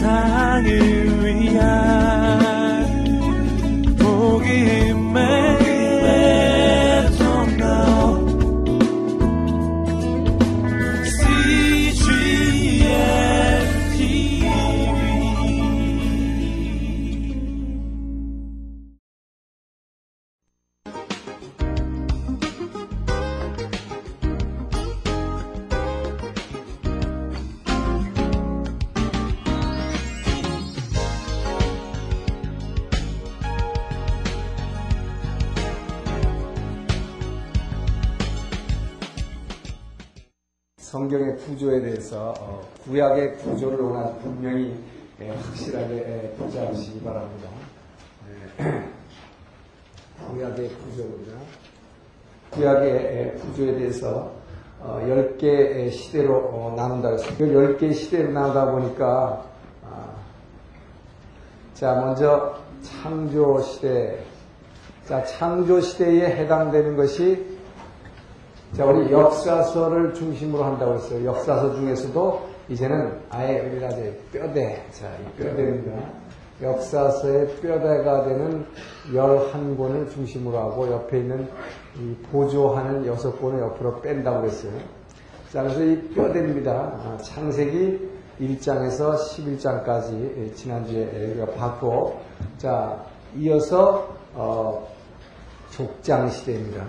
세상을 위한 구약의 구조를 오늘 분명히 예, 확실하게 보자시기 예, 바랍니다. 예, 구약의 구조입니다. 구약의 구조에 대해서 10개 어, 시대로 어, 나눈다 했습니다. 10개 시대로 나누다 보니까 아, 자 먼저 창조 시대 자 창조 시대에 해당되는 것이 자, 우리 역사서를 중심으로 한다고 했어요. 역사서 중에서도 이제는 아예 우리가 이제 뼈대, 자, 이 뼈대입니다. 역사서의 뼈대가 되는 11권을 중심으로 하고 옆에 있는 이 보조하는 6권을 옆으로 뺀다고 했어요. 자, 그래서 이 뼈대입니다. 아, 창세기 1장에서 11장까지 지난주에 우리가 봤고, 자, 이어서, 어, 족장 시대입니다.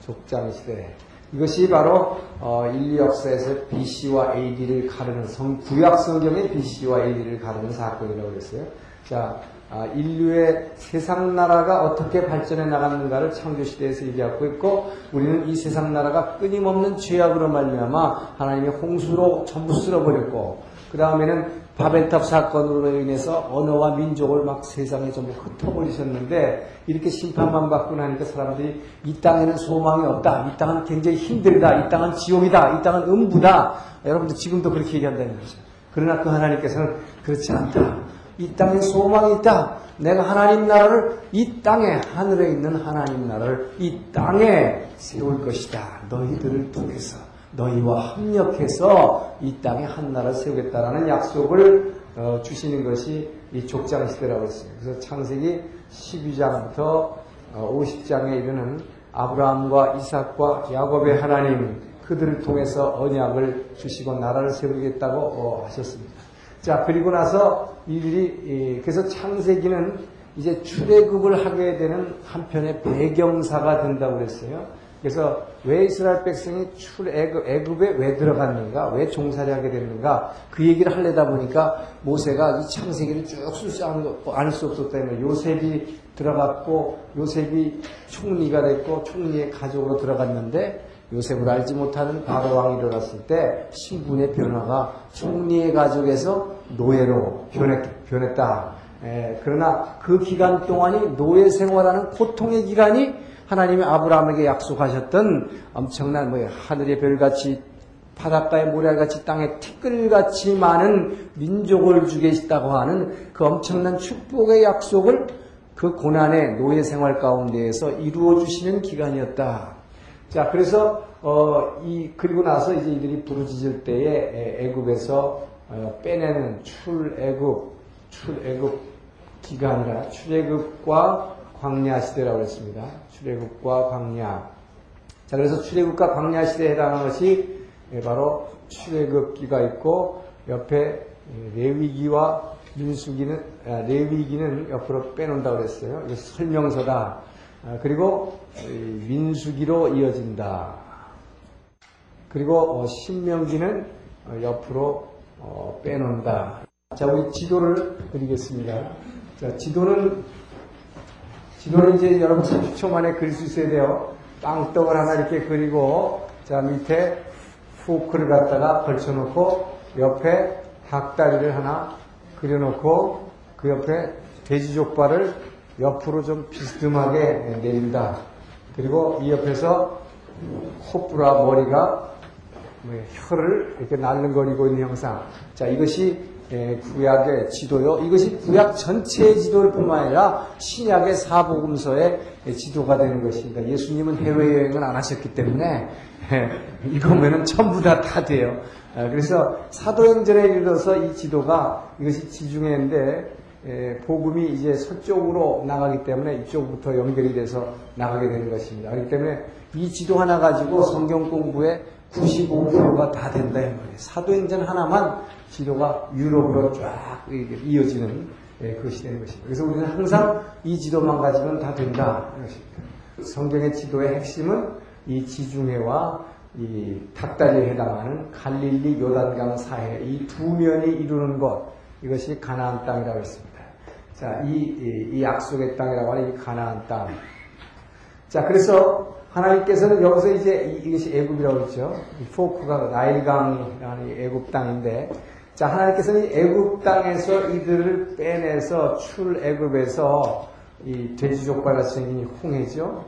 족장 시대. 이것이 바로 어, 인류 역사에서 BC와 AD를 가르는 성, 구약 성경의 BC와 AD를 가르는 사건이라고 그랬어요. 자, 아, 인류의 세상 나라가 어떻게 발전해 나갔는가를 창조 시대에서 얘기하고 있고 우리는 이 세상 나라가 끊임없는 죄악으로 말미암아 하나님의 홍수로 전부 쓸어버렸고 그 다음에는 바벨탑 사건으로 인해서 언어와 민족을 막 세상에 전부 흩어버리셨는데 이렇게 심판만 받고 나니까 사람들이 이 땅에는 소망이 없다. 이 땅은 굉장히 힘들다. 이 땅은 지옥이다. 이 땅은 음부다. 여러분들 지금도 그렇게 얘기한다는 거죠. 그러나 그 하나님께서는 그렇지 않다. 이 땅에 소망이 있다. 내가 하나님 나라를 이 땅에 하늘에 있는 하나님 나라를 이 땅에 세울 것이다. 너희들을 통해서. 너희와 합력해서 이 땅에 한 나라 세우겠다라는 약속을 어, 주시는 것이 이 족장 시대라고 했어요. 그래서 창세기 12장부터 50장에 어, 이르는 아브라함과 이삭과 야곱의 하나님 그들을 통해서 언약을 주시고 나라를 세우겠다고 어, 하셨습니다. 자 그리고 나서 이들이 그래서 창세기는 이제 출애굽을 하게 되는 한편의 배경사가 된다고 그랬어요. 그래서 왜 이스라엘 백성이 출애굽 애굽에 왜 들어갔는가, 왜 종살이 하게 됐는가 그 얘기를 하려다 보니까 모세가 이 창세기를 쭉 쓸지 않을 수 없었다는 요셉이 들어갔고 요셉이 총리가 됐고 총리의 가족으로 들어갔는데 요셉을 알지 못하는 바로 왕이 일어났을 때 신분의 변화가 총리의 가족에서 노예로 변했, 변했다. 에, 그러나 그 기간 동안이 노예 생활하는 고통의 기간이 하나님이 아브라함에게 약속하셨던 엄청난 뭐 하늘의 별같이 바닷가의 모래같이 땅에 티끌같이 많은 민족을 주겠다고 하는 그 엄청난 축복의 약속을 그 고난의 노예 생활 가운데에서 이루어 주시는 기간이었다. 자, 그래서 어, 이 그리고 나서 이제 이들이 부르짖을 때에 애굽에서 어, 빼내는 출애굽, 출애굽 기간이라 출애굽과 광야 시대라고 했습니다. 출애굽과 광야. 자, 그래서 출애굽과 광야 시대에 해당하는 것이 바로 출애굽기가 있고 옆에 레위기와 민수기는 아, 레위기는 옆으로 빼놓는다고 그랬어요. 이거 설명서다. 아, 그리고 민수기로 이어진다. 그리고 어, 신명기는 어, 옆으로 어, 빼놓는다. 자, 우리 지도를 그리겠습니다. 자, 지도는 지도는 이제 여러분 30초 만에 그릴 수 있어야 돼요. 빵떡을 하나 이렇게 그리고 자 밑에 후크를 갖다가 걸쳐놓고 옆에 닭다리를 하나 그려놓고 그 옆에 돼지족발을 옆으로 좀 비스듬하게 내린다. 그리고 이 옆에서 코뿔아 머리가 뭐 혀를 이렇게 날름거리고 있는 형상. 자, 이것이 예, 구약의 지도요. 이것이 구약 전체의 지도일 뿐만 아니라 신약의 사복음서의 지도가 되는 것입니다. 예수님은 해외여행을 안 하셨기 때문에 예, 이거면은 전부 다 다 돼요. 어, 그래서 사도행전에 이르러서 이 지도가 이것이 지중해인데 에, 복음이 이제 서쪽으로 나가기 때문에 이쪽부터 연결이 돼서 나가게 되는 것입니다. 그렇기 때문에 이 지도 하나 가지고 성경 공부의 95%가 다 된다 이 말이에요. 사도행전 하나만 지도가 유럽으로 쫙 이어지는 예, 그것이 되는 것입니다. 그래서 우리는 항상 이 지도만 가지면 다 된다. 성경의 지도의 핵심은 이 지중해와 이 닭다리에 해당하는 갈릴리 요단강 사해 이 두 면이 이루는 것 이것이 가나안 땅이라고 했습니다. 자, 이, 이, 이 약속의 땅이라고 하는 이 가나안 땅. 자, 그래서 하나님께서는 여기서 이제 이, 것이 애굽이라고 했죠. 이 포크가 나일강이라는 애굽 땅인데, 자, 하나님께서는 이 애굽 땅에서 이들을 빼내서 출애굽에서 이 돼지족발 같이 생긴 홍해죠.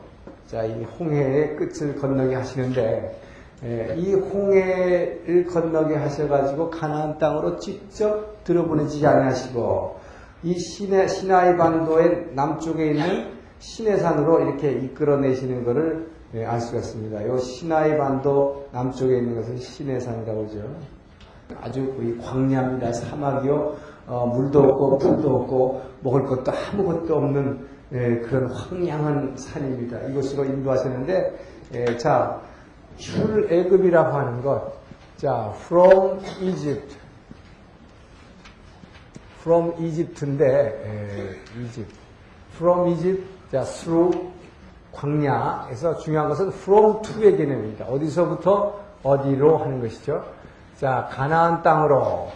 자, 이 홍해의 끝을 건너게 하시는데, 예, 이 홍해를 건너게 하셔가지고 가나안 땅으로 직접 들어보내지 않으시고 이 시내, 시나이 반도의 남쪽에 있는 시내산으로 이렇게 이끌어내시는 것을 예, 알 수가 있습니다. 이 시나이 반도 남쪽에 있는 것은 시내산이라고 하죠. 아주 광야입니다. 사막이요. 어, 물도 없고 풀도 없고 먹을 것도 아무것도 없는 예, 그런 황량한 산입니다. 이곳으로 인도하셨는데 예, 자 출애굽이라고 하는 것. 자, from Egypt. from Egypt인데, 에, Egypt. from Egypt, 자, through 광야에서 중요한 것은 from to의 개념입니다. 어디서부터 어디로 하는 것이죠. 자, 가나안 땅으로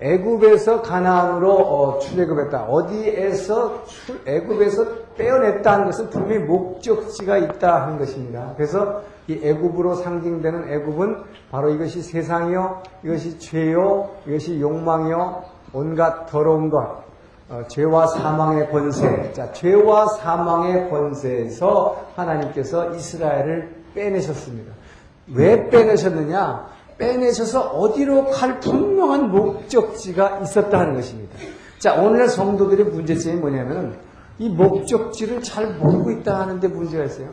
애굽에서 가나안으로 어, 출애굽했다. 어디에서 출, 애굽에서 빼어냈다는 것은 분명히 목적지가 있다 하는 것입니다. 그래서 이 애굽으로 상징되는 애굽은 바로 이것이 세상이요, 이것이 죄요, 이것이 욕망이요, 온갖 더러운 것, 어, 죄와 사망의 권세. 자, 죄와 사망의 권세에서 하나님께서 이스라엘을 빼내셨습니다. 왜 빼내셨느냐? 빼내셔서 어디로 갈 분명한 목적지가 있었다 하는 것입니다. 자, 오늘날 성도들의 문제점이 뭐냐면 이 목적지를 잘 모르고 있다 하는데 문제가 있어요.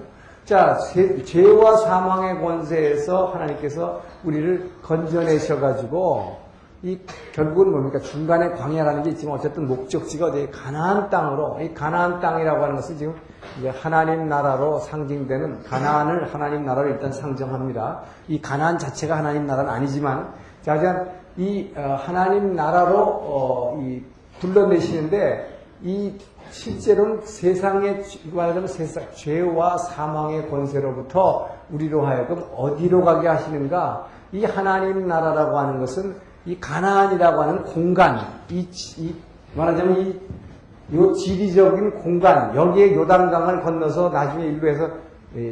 자, 죄와 사망의 권세에서 하나님께서 우리를 건져내셔가지고 이 결국은 뭡니까 중간에 광야라는 게 있지만 어쨌든 목적지가 어디 가나안 땅으로 이 가나안 땅이라고 하는 것은 지금 이제 하나님 나라로 상징되는 가나안을 하나님 나라로 일단 상정합니다. 이 가나안 자체가 하나님 나라는 아니지만 자, 이 어, 하나님 나라로 어, 이 불러내시는데 이 실제로는 세상의 말하자면 세상 죄와 사망의 권세로부터 우리로 하여금 어디로 가게 하시는가? 이 하나님 나라라고 하는 것은 이 가나안이라고 하는 공간, 이, 이 말하자면 이, 요 지리적인 공간, 여기에 요단강을 건너서 나중에 일부에서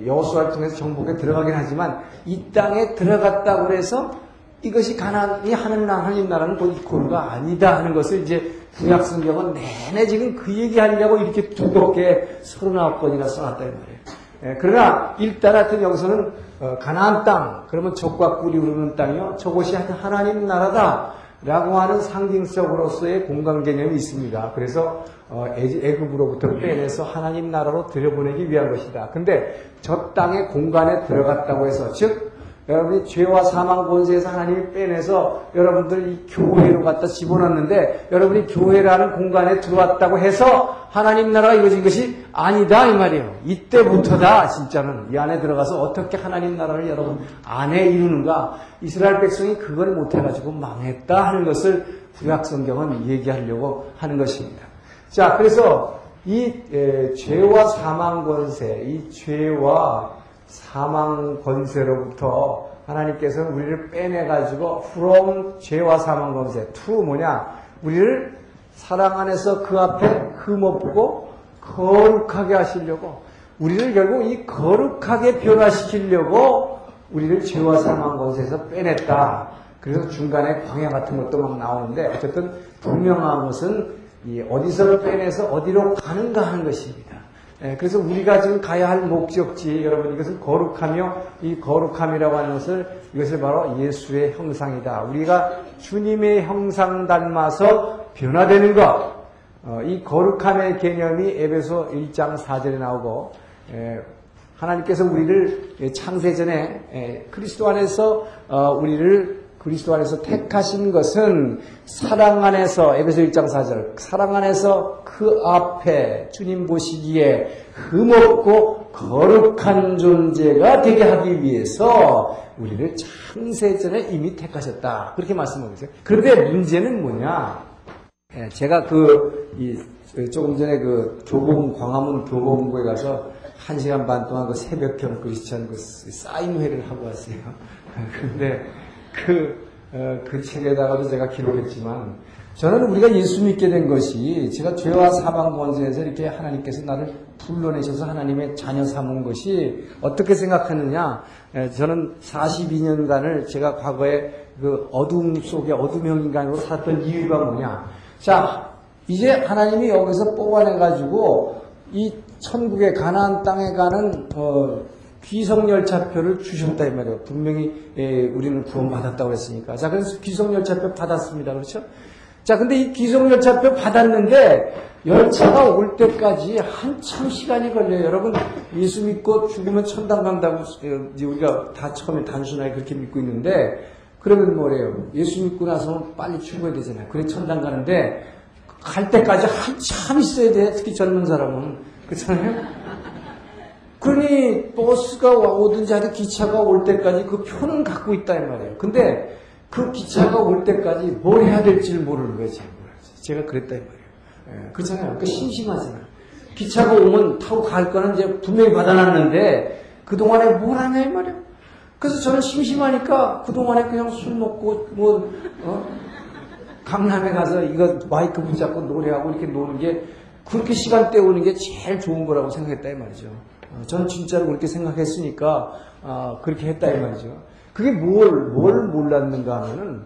여수를 통해서 정복에 들어가긴 하지만 이 땅에 들어갔다고 해서 이것이 가나안이 하는 하나님 나라는 고가 아니다 하는 것을 이제 구약 성경은 내내 지금 그 얘기하려고 이렇게 두껍게 39건이나 써놨다 이 말이에요. 예, 그러나 일단 하여튼 여기서는 어, 가나안 땅 그러면 젖과 꿀이 흐르는 땅이요 저곳이 하나님 나라다 라고 하는 상징적으로서의 공간 개념이 있습니다. 그래서 어, 애굽으로부터 빼내서 하나님 나라로 들여보내기 위한 것이다. 근데 저 땅의 공간에 들어갔다고 해서 즉 여러분이 죄와 사망 권세에서 하나님이 빼내서 여러분들 이 교회로 갖다 집어넣는데 여러분이 교회라는 공간에 들어왔다고 해서 하나님 나라가 이루어진 것이 아니다 이 말이에요. 이때부터다 진짜는 이 안에 들어가서 어떻게 하나님 나라를 여러분 안에 이루는가 이스라엘 백성이 그걸 못해가지고 망했다 하는 것을 구약 성경은 얘기하려고 하는 것입니다. 자 그래서 이 에, 죄와 사망 권세, 이 죄와 사망 권세로부터 하나님께서는 우리를 빼내가지고 from 죄와 사망 권세 to 뭐냐 우리를 사랑 안에서 그 앞에 흠없고 거룩하게 하시려고 우리를 결국 이 거룩하게 변화시키려고 우리를 죄와 사망 권세에서 빼냈다. 그래서 중간에 광야 같은 것도 막 나오는데 어쨌든 분명한 것은 어디서 빼내서 어디로 가는가 하는 것입니다. 예, 그래서 우리가 지금 가야 할 목적지, 여러분, 이것은 거룩하며 이 거룩함이라고 하는 것을 이것을 바로 예수의 형상이다. 우리가 주님의 형상 닮아서 변화되는 것. 어, 이 거룩함의 개념이 에베소 1장 4절에 나오고, 예, 하나님께서 우리를 창세 전에 예, 그리스도 안에서 어, 우리를 그리스도 안에서 택하신 것은 사랑 안에서 에베소 1장 4절 사랑 안에서 그 앞에 주님 보시기에 흠없고 거룩한 존재가 되게 하기 위해서 우리를 창세전에 이미 택하셨다. 그렇게 말씀하고 있어요. 그런데 문제는 뭐냐? 예, 제가 그, 이, 조금 전에 그 교봉, 광화문 교봉구에 가서 한 시간 반 동안 그 새벽형 크리스천 그 사인회를 하고 왔어요. 근데 그, 어, 그 책에다가도 제가 기록했지만 저는 우리가 예수 믿게 된 것이 제가 죄와 사방 번제에서 이렇게 하나님께서 나를 불러내셔서 하나님의 자녀 삼은 것이 어떻게 생각하느냐? 에, 저는 42년간을 제가 과거에 그 어둠 속에 어둠형 인간으로 살았던 이유가 뭐냐? 자 이제 하나님이 여기서 뽑아내 가지고 이 천국의 가나안 땅에 가는 어, 귀성열차표를 주셨다 이 말이에요. 분명히 예, 우리는 구원받았다고 했으니까. 자, 그래서 귀성열차표 받았습니다. 그렇죠? 자, 근데 이 귀성열차표 받았는데 열차가 올 때까지 한참 시간이 걸려요. 여러분, 예수 믿고 죽으면 천당 간다고 어, 우리가 다 처음에 단순하게 그렇게 믿고 있는데 그러면 뭐래요? 예수 믿고 나서 빨리 죽어야 되잖아요. 그래 천당 가는데 갈 때까지 한참 있어야 돼. 특히 젊은 사람은. 그렇잖아요? 그러니 버스가 오든지 하든 기차가 올 때까지 그 표는 갖고 있다 이 말이에요. 근데 그 기차가 올 때까지 뭘 해야 될지 를 모르는 거예요. 제가, 그랬다 이 말이에요. 예, 그렇잖아요. 그 심심하잖아요. 기차가 오면 타고 갈 거는 이제 분명히 받아놨는데 그동안에 뭘 하냐 이 말이에요. 그래서 저는 심심하니까 그동안에 그냥 술 먹고 뭐 어? 강남에 가서 이거 마이크 붙잡고 노래하고 이렇게 노는 게 그렇게 시간 때우는 게 제일 좋은 거라고 생각했다 이 말이죠. 어, 전 진짜로 그렇게 생각했으니까 어, 그렇게 했다 이 말이죠. 그게 뭘, 뭘 몰랐는가 하면은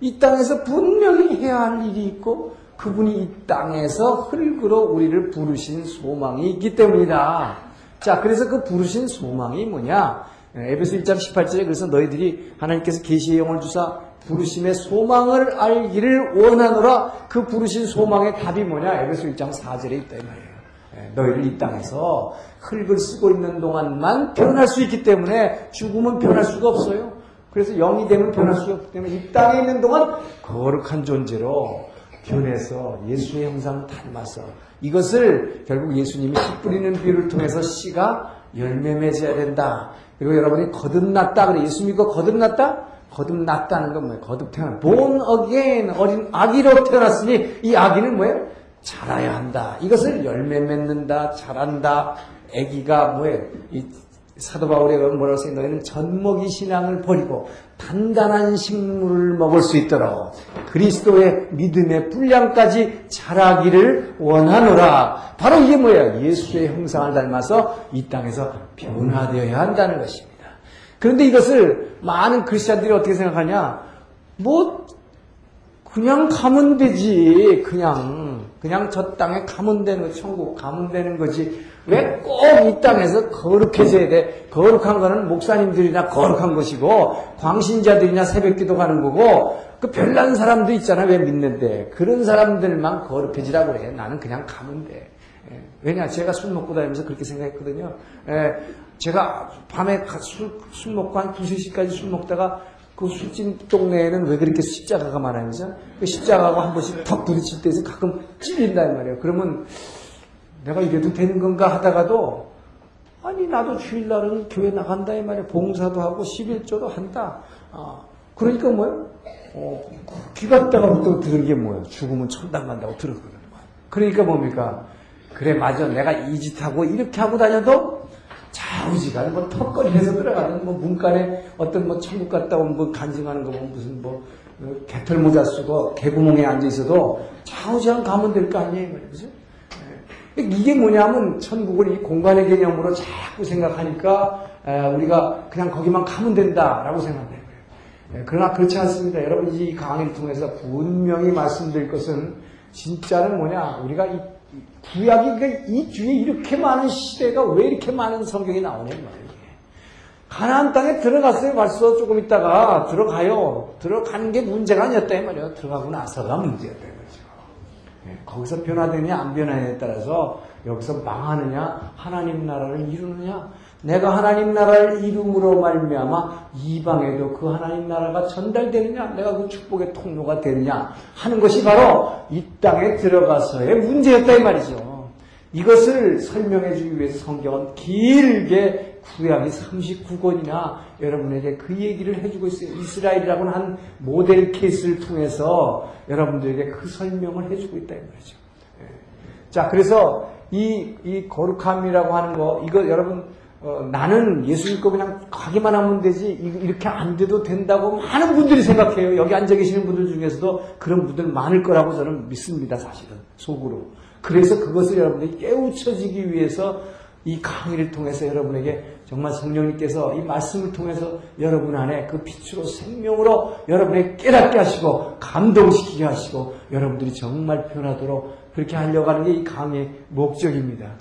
이 땅에서 분명히 해야 할 일이 있고 그분이 이 땅에서 흙으로 우리를 부르신 소망이 있기 때문이다. 자, 그래서 그 부르신 소망이 뭐냐? 에베소 1장 18절에 그래서 너희들이 하나님께서 계시의 영을 주사 부르심의 소망을 알기를 원하노라 그 부르신 소망의 답이 뭐냐? 에베소 1장 4절에 있다 이 말이에요. 너희를 이 땅에서 흙을 쓰고 있는 동안만 변할 수 있기 때문에 죽으면 변할 수가 없어요. 그래서 영이 되면 변할 수가 없기 때문에 이 땅에 있는 동안 거룩한 존재로 변해서 예수의 형상을 닮아서 이것을 결국 예수님이 씨 뿌리는 비유를 통해서 씨가 열매 맺어야 된다. 그리고 여러분이 거듭났다. 그래 예수 믿고 거듭났다? 거듭났다는 건 뭐예요? 거듭 태어나. born again. 어린 아기로 태어났으니 이 아기는 뭐예요? 자라야 한다. 이것을 열매 맺는다, 자란다. 아기가 뭐예요? 이 사도 바울이 뭐라고 써요? 너희는 젖먹이 신앙을 버리고 단단한 식물을 먹을 수 있도록 그리스도의 믿음의 분량까지 자라기를 원하노라. 바로 이게 뭐예요? 예수의 형상을 닮아서 이 땅에서 변화되어야 한다는 것입니다. 그런데 이것을 많은 크리스천들이 어떻게 생각하냐? 뭐 그냥 가면 되지. 그냥 그냥 저 땅에 가면 되는 거, 천국 가면 되는 거지. 왜 꼭 이 땅에서 거룩해져야 돼? 거룩한 거는 목사님들이나 거룩한 것이고, 광신자들이나 새벽 기도 가는 거고, 그 별난 사람도 있잖아. 왜 믿는데? 그런 사람들만 거룩해지라고 그래. 나는 그냥 가면 돼. 예. 왜냐? 제가 술 먹고 다니면서 그렇게 생각했거든요. 예. 제가 밤에 술, 술 먹고 한 2, 3시까지 술 먹다가 그 술집 동네에는 왜 그렇게 십자가가 많아요? 그 십자가가 한 번씩 턱 부딪힐 때에서 가끔 찔린다 이 말이에요. 그러면 내가 이래도 되는 건가 하다가도 아니 나도 주일날은 교회 나간다 이 말이에요. 봉사도 하고 11조도 한다. 아, 그러니까 뭐예요? 어, 귀 갔다가부터 들은 게 뭐예요? 죽으면 천당 간다고 들었거든요. 그러니까 뭡니까? 그래 맞아 내가 이 짓하고 이렇게 하고 다녀도 좌우지간 뭐 턱걸이에서 들어가는 뭐 문간에 어떤 뭐 천국 갔다 온 뭐 간증하는 거 보면 무슨 뭐 어, 개털 모자 쓰고 개구멍에 앉아 있어도 좌우지간 가면 될 거 아니에요, 그죠? 예. 이게 뭐냐면 천국을 이 공간의 개념으로 자꾸 생각하니까 우리가 그냥 거기만 가면 된다라고 생각해요. 예, 그러나 그렇지 않습니다. 여러분 이 강의를 통해서 분명히 말씀드릴 것은 진짜는 뭐냐? 우리가 이 구약이 이 뒤에 이렇게 많은 시대가 왜 이렇게 많은 성경이 나오냐 말이에요. 가나안 땅에 들어갔어요. 벌써 조금 있다가 들어가요. 들어가는 게 문제가 아니었다 이 말이에요. 들어가고 나서가 문제였다 이거죠. 네, 거기서 변화되느냐 안 변화냐에 따라서 여기서 망하느냐 하나님 나라를 이루느냐 내가 하나님 나라를 이름으로 말미암아 이방에도 그 하나님 나라가 전달되느냐, 내가 그 축복의 통로가 되느냐 하는 것이 바로 이 땅에 들어가서의 문제였다 이 말이죠. 이것을 설명해 주기 위해서 성경은 길게 구약이 39권이나 여러분에게 그 얘기를 해주고 있어요. 이스라엘이라고는 한 모델 케이스를 통해서 여러분들에게 그 설명을 해주고 있다 이 말이죠. 예. 자, 그래서 이, 이 거룩함이라고 하는 거, 이거 여러분, 어, 나는 예수 믿고 그냥 가기만 하면 되지, 이렇게 안 돼도 된다고 많은 분들이 생각해요. 여기 앉아 계시는 분들 중에서도 그런 분들 많을 거라고 저는 믿습니다, 사실은. 속으로. 그래서 그것을 여러분들이 깨우쳐지기 위해서 이 강의를 통해서 여러분에게 정말 성령님께서 이 말씀을 통해서 여러분 안에 그 빛으로 생명으로 여러분에게 깨닫게 하시고 감동시키게 하시고 여러분들이 정말 변하도록 그렇게 하려고 하는 게 이 강의의 목적입니다.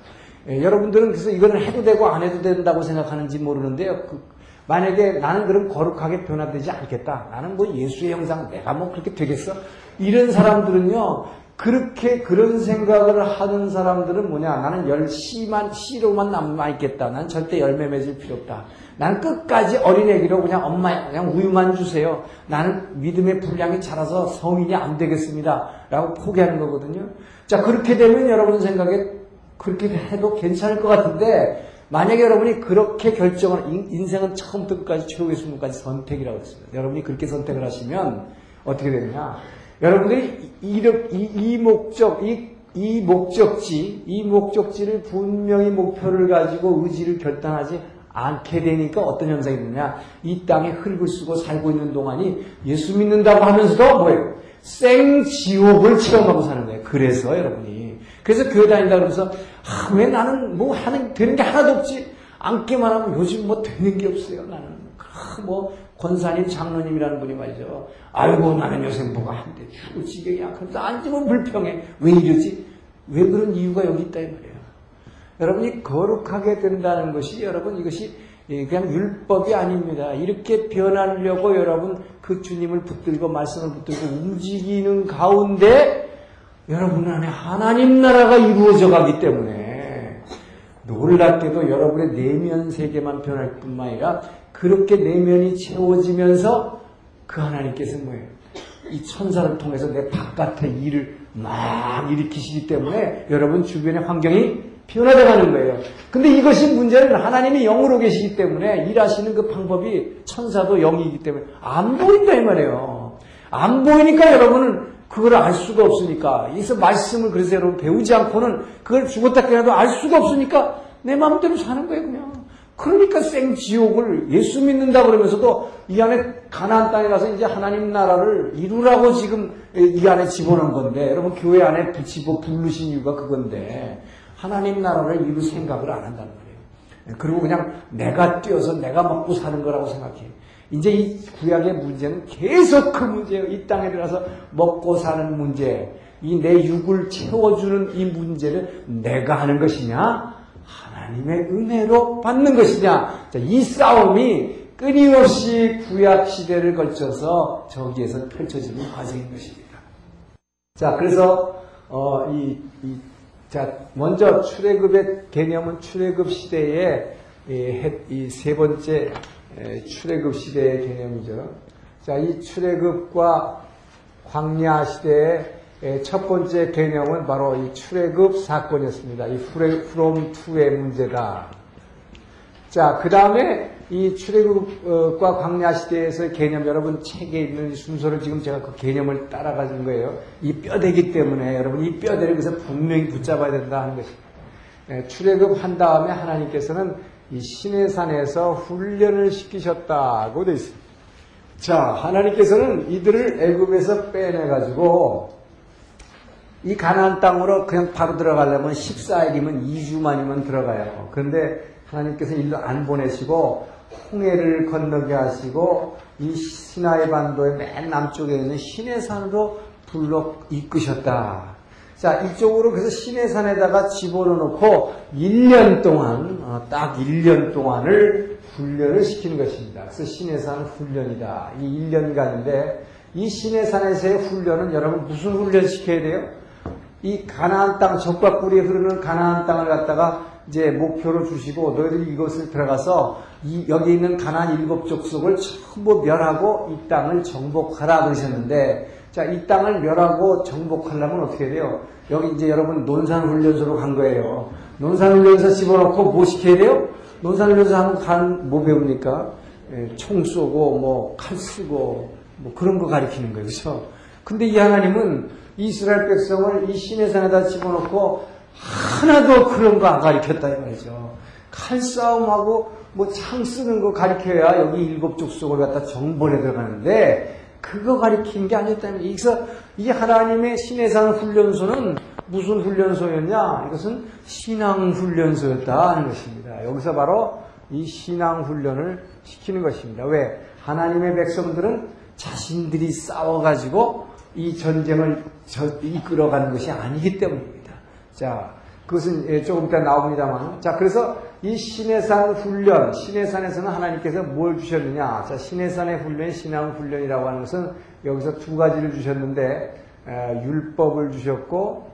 예, 여러분들은 그래서 이거는 해도 되고 안 해도 된다고 생각하는지 모르는데요. 그, 만약에 나는 그럼 거룩하게 변화되지 않겠다. 나는 뭐 예수의 형상 내가 뭐 그렇게 되겠어? 이런 사람들은요. 그렇게 그런 생각을 하는 사람들은 뭐냐? 나는 열심한 씨로만 남아 있겠다. 난 절대 열매 맺을 필요 없다. 나는 끝까지 어린애기로 그냥 엄마 그냥 우유만 주세요. 나는 믿음의 분량이 자라서 성인이 안 되겠습니다. 라고 포기하는 거거든요. 자, 그렇게 되면 여러분 생각에 그렇게 해도 괜찮을 것 같은데 만약에 여러분이 그렇게 결정을 인생은 처음부터 끝까지 최후의 순간까지 선택이라고 했습니다. 여러분이 그렇게 선택을 하시면 어떻게 되느냐? 여러분들이 이, 이, 이 목적, 이, 이 목적지, 이 목적지를 분명히 목표를 가지고 의지를 결단하지 않게 되니까 어떤 현상이 있느냐? 이 땅에 흙을 쓰고 살고 있는 동안이 예수 믿는다고 하면서도 뭐예요? 생지옥을 체험하고 사는 거예요. 그래서 여러분이. 그래서 교회 다닌다 그러면서, 아, 왜 나는 뭐 하는, 되는 게 하나도 없지? 앉기만 하면 요즘 뭐 되는 게 없어요, 나는. 아, 뭐, 권사님, 장로님이라는 분이 말이죠. 아이고, 나는 요새 뭐가 안 돼. 죽을 지경이 약한데 앉으면 불평해. 왜 이러지? 왜 그런 이유가 여기 있다, 이 말이에요. 여러분이 거룩하게 된다는 것이, 여러분, 이것이 그냥 율법이 아닙니다. 이렇게 변하려고 여러분 그 주님을 붙들고 말씀을 붙들고 움직이는 가운데 여러분 안에 하나님 나라가 이루어져 가기 때문에 놀랍게도 여러분의 내면 세계만 변할 뿐만 아니라 그렇게 내면이 채워지면서 그 하나님께서 뭐예요? 이 천사를 통해서 내 바깥의 일을 막 일으키시기 때문에 여러분 주변의 환경이 변화돼 가는 거예요. 근데 이것이 문제는 하나님이 영으로 계시기 때문에 일하시는 그 방법이 천사도 영이기 때문에 안 보인다 이 말이에요. 안 보이니까 여러분은 그걸 알 수가 없으니까 여기서 말씀을 그래서 여러분 배우지 않고는 그걸 죽었다 깨어도 알 수가 없으니까 내 마음대로 사는 거예요 그냥. 그러니까 생지옥을 예수 믿는다 그러면서도 이 안에 가나안 땅에 가서 이제 하나님 나라를 이루라고 지금 이 안에 집어넣은 건데 여러분 교회 안에 붙이고 부르신 이유가 그건데 하나님 나라를 이룰 생각을 안 한다는 거예요. 그리고 그냥 내가 뛰어서 내가 먹고 사는 거라고 생각해요. 이제 이 구약의 문제는 계속 그 문제예요. 이 땅에 들어가서 먹고 사는 문제, 이 내 육을 채워주는 이 문제를 내가 하는 것이냐, 하나님의 은혜로 받는 것이냐. 자, 이 싸움이 끊임없이 구약 시대를 걸쳐서 저기에서 펼쳐지는 과정인 것입니다. 자, 그래서 어, 이, 이 자, 먼저 출애굽의 개념은 출애굽 시대의 이세 번째 출애굽 시대의 개념이죠. 자, 이 출애굽과 광야 시대의 첫 번째 개념은 바로 이 출애굽 사건이었습니다. 이 프롬 투의 문제다. 자, 그 다음에 이 출애굽과 광야 시대에서의 개념 여러분 책에 있는 순서를 지금 제가 그 개념을 따라가진 거예요. 이 뼈대기 때문에 여러분 이 뼈대를 그래서 분명히 붙잡아야 된다 하는 것이. 네, 출애굽 한 다음에 하나님께서는 이 신의 산에서 훈련을 시키셨다고 되어 있습니다. 자, 하나님께서는 이들을 애굽에서 빼내 가지고 이 가나안 땅으로 그냥 바로 들어가려면 14일이면 2주만이면 들어가요. 그런데 하나님께서 일로 안 보내시고 홍해를 건너게 하시고 이 시나이 반도의 맨 남쪽에 있는 시내산으로 불러 이끄셨다. 자, 이쪽으로 그래서 시내산에다가 집어넣고 1년 동안, 어, 딱 1년 동안을 훈련을 시키는 것입니다. 그래서 시내산 훈련이다. 이 1년간인데, 이 시내산에서의 훈련은 여러분 무슨 훈련 시켜야 돼요? 이 가나안 땅, 적과 꿀이 흐르는 가나안 땅을 갖다가 이제 목표로 주시고 너희들이 이것을 들어가서 이, 여기 있는 가난 일곱 족속을 전부 멸하고 이 땅을 정복하라 그러셨는데 자, 이 땅을 멸하고 정복하려면 어떻게 돼요? 여기 이제 여러분 논산훈련소로 간 거예요. 논산훈련소 집어넣고 뭐 시켜야 돼요? 논산훈련소 하면 간 뭐 배웁니까? 예, 총 쏘고 뭐 칼 쓰고 뭐 그런 거 가리키는 거예요. 그렇죠? 근데 이 하나님은 이스라엘 백성을 이 신의 산에다 집어넣고 하나도 그런 거 안 가리켰다 이 말이죠. 칼싸움하고 뭐 창 쓰는 거 가리켜야 여기 일곱 족속을 갖다 정벌에 들어가는데 그거 가리킨 게 아니었다면 그래서 이 하나님의 신의 산 훈련소는 무슨 훈련소였냐? 이것은 신앙 훈련소였다 하는 것입니다. 여기서 바로 이 신앙 훈련을 시키는 것입니다. 왜? 하나님의 백성들은 자신들이 싸워가지고 이 전쟁을 이끌어가는 것이 아니기 때문입니다. 자, 그것은 예, 조금 이따 나옵니다만. 자, 그래서 이 신해산 훈련, 신해산에서는 하나님께서 뭘 주셨느냐. 자, 신해산의 훈련, 신앙 훈련이라고 하는 것은 여기서 두 가지를 주셨는데, 에, 율법을 주셨고,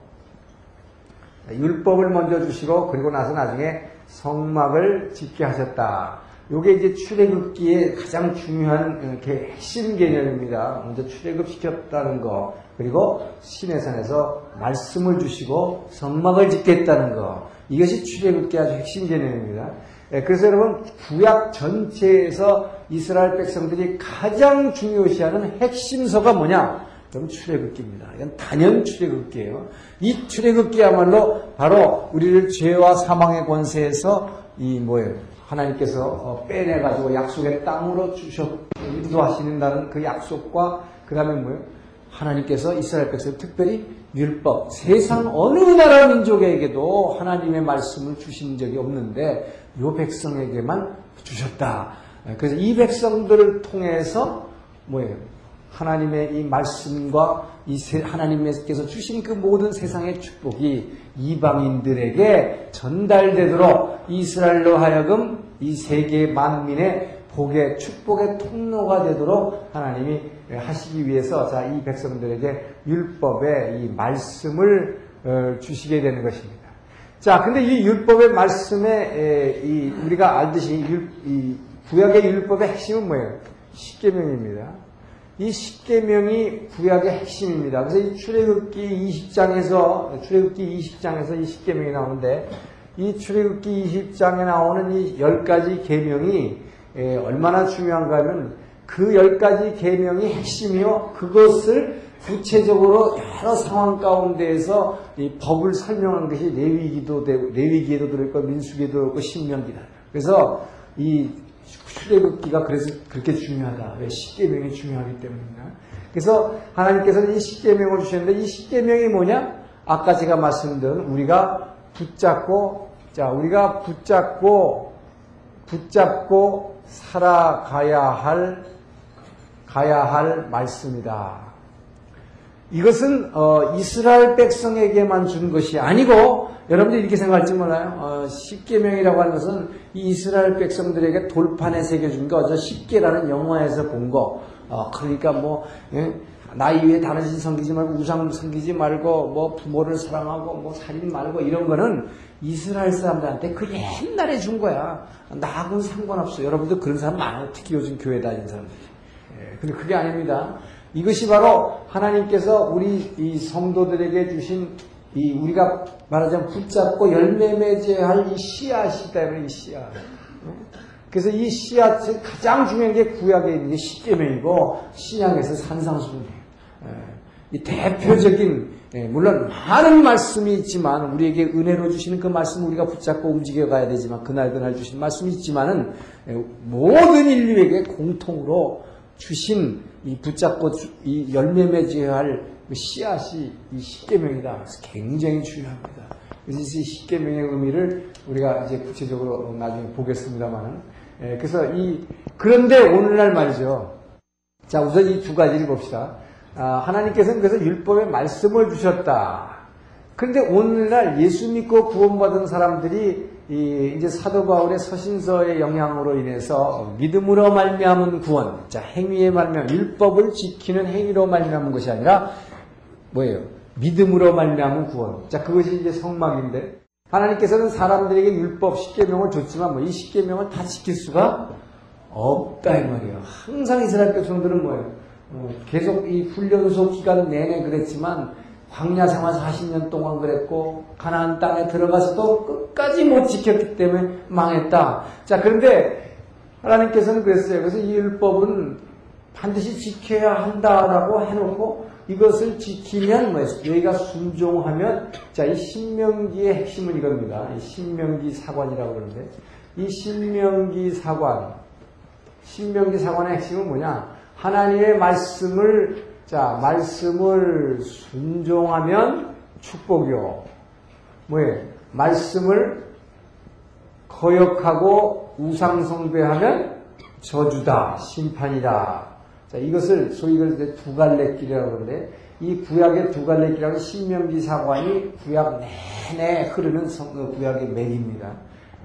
율법을 먼저 주시고, 그리고 나서 나중에 성막을 짓게 하셨다. 요게 이제 출애굽기에 가장 중요한 어, 핵심 개념입니다. 먼저 출애굽 시켰다는 거, 그리고 신해산에서 말씀을 주시고 성막을 짓겠다는 거. 이것이 출애굽기 아주 핵심 개념입니다. 예, 그래서 여러분 구약 전체에서 이스라엘 백성들이 가장 중요시하는 핵심서가 뭐냐? 그럼 출애굽기입니다. 이건 단연 출애굽기예요. 이 출애굽기야말로 바로 우리를 죄와 사망의 권세에서 이 뭐예요? 하나님께서 어, 빼내 가지고 약속의 땅으로 주셨, 인도하시는다는 그 약속과 그 다음에 뭐예요? 하나님께서 이스라엘 백성 특별히 율법, 세상 어느 나라 민족에게도 하나님의 말씀을 주신 적이 없는데 요 백성에게만 주셨다. 그래서 이 백성들을 통해서 뭐예요? 하나님의 이 말씀과 이 하나님께서 주신 그 모든 세상의 축복이 이방인들에게 전달되도록 이스라엘로 하여금 이 세계 만민의 복의 축복의 통로가 되도록 하나님이 하시기 위해서 자 이 백성들에게 율법의 이 말씀을 어, 주시게 되는 것입니다. 자, 근데 이 율법의 말씀에 이 우리가 알듯이 율, 이 구약의 율법의 핵심은 뭐예요? 십계명입니다. 이 십계명이 구약의 핵심입니다. 그래서 이 출애굽기 20장에서 출애굽기 20장에서 이 십계명이 나오는데 이 출애굽기 20장에 나오는 이 열 가지 계명이 얼마나 중요한가 하면 그 열 가지 계명이 핵심이요. 그것을 구체적으로 여러 상황 가운데에서 이 법을 설명한 것이 레위기도 되고 레위기에도 들어있고 민수기에도 들어있고 신명기다. 그래서 이 출애굽기가 그래서 그렇게 중요하다. 왜 십계명이 중요하기 때문입니다. 그래서 하나님께서는 이 십계명을 주셨는데 이 십계명이 뭐냐? 아까 제가 말씀드린 우리가 붙잡고 자 우리가 붙잡고 붙잡고 살아가야 할 가야 할 말씀이다. 이것은 어, 이스라엘 백성에게만 준 것이 아니고 여러분들 이렇게 생각할지 몰라요. 어, 십계명이라고 하는 것은 이 이스라엘 백성들에게 돌판에 새겨준 거, 저 십계라는 영화에서 본 거. 어, 그러니까 뭐 예? 나이 위에 다른 신 섬기지 말고 우상 섬기지 말고 뭐 부모를 사랑하고 뭐 살인 말고 이런 거는 이스라엘 사람들한테 그 옛날에 준 거야. 나하고는 상관없어. 여러분들 그런 사람 많아요. 특히 요즘 교회 다니는 사람들이. 예, 근데 그게 아닙니다. 이것이 바로 하나님께서 우리 이 성도들에게 주신 이 우리가 말하자면 붙잡고 열매 맺어야 할 이 씨앗이다 이 씨앗. 그래서 이 씨앗이 가장 중요한 게 구약에 있는 게 십계명이고 신약에서 산상수훈이에요. 이 대표적인 예, 물론 많은 말씀이 있지만 우리에게 은혜로 주시는 그 말씀 우리가 붙잡고 움직여 가야 되지만 그날 그날 주신 말씀이 있지만은 예, 모든 인류에게 공통으로 주신 이 붙잡고 이 열매 맺어야 할그 씨앗이 이 십계명이다. 그래서 굉장히 중요합니다. 그래서 이 십계명의 의미를 우리가 이제 구체적으로 나중에 보겠습니다만은 예, 그래서 이 그런데 오늘날 말이죠. 자 우선 이 두 가지를 봅시다. 아, 하나님께서는 그래서 율법의 말씀을 주셨다. 그런데 오늘날 예수 믿고 구원받은 사람들이 이 이제 사도 바울의 서신서의 영향으로 인해서 믿음으로 말미암은 구원, 자 행위에 말미암 율법을 지키는 행위로 말미암은 것이 아니라 뭐예요? 믿음으로 말미암은 구원. 자 그것이 이제 성막인데 하나님께서는 사람들에게 율법 10계명을 줬지만 뭐이 10계명을 다 지킬 수가 없다 이 말이에요. 항상 이스라엘 백성들은 뭐예요? 어, 계속 이 훈련소 기간 내내 그랬지만 광야 생활 40년 동안 그랬고 가나안 땅에 들어가서도 끝까지 못 지켰기 때문에 망했다. 자 그런데 하나님께서는 그랬어요. 그래서 이 율법은 반드시 지켜야 한다라고 해놓고 이것을 지키면 뭐예요? 너희가 순종하면 자 이 신명기의 핵심은 이겁니다. 이 신명기 사관이라고 그러는데 이 신명기 사관 신명기 사관의 핵심은 뭐냐? 하나님의 말씀을 자 말씀을 순종하면 축복이요. 뭐예요? 말씀을 거역하고 우상숭배하면 저주다, 심판이다. 자, 이것을 소위 이걸 두 갈래 길이라고 그러는데 이 구약의 두 갈래 길이라고 신명기 사관이 구약 내내 흐르는 성, 어, 구약의 맥입니다.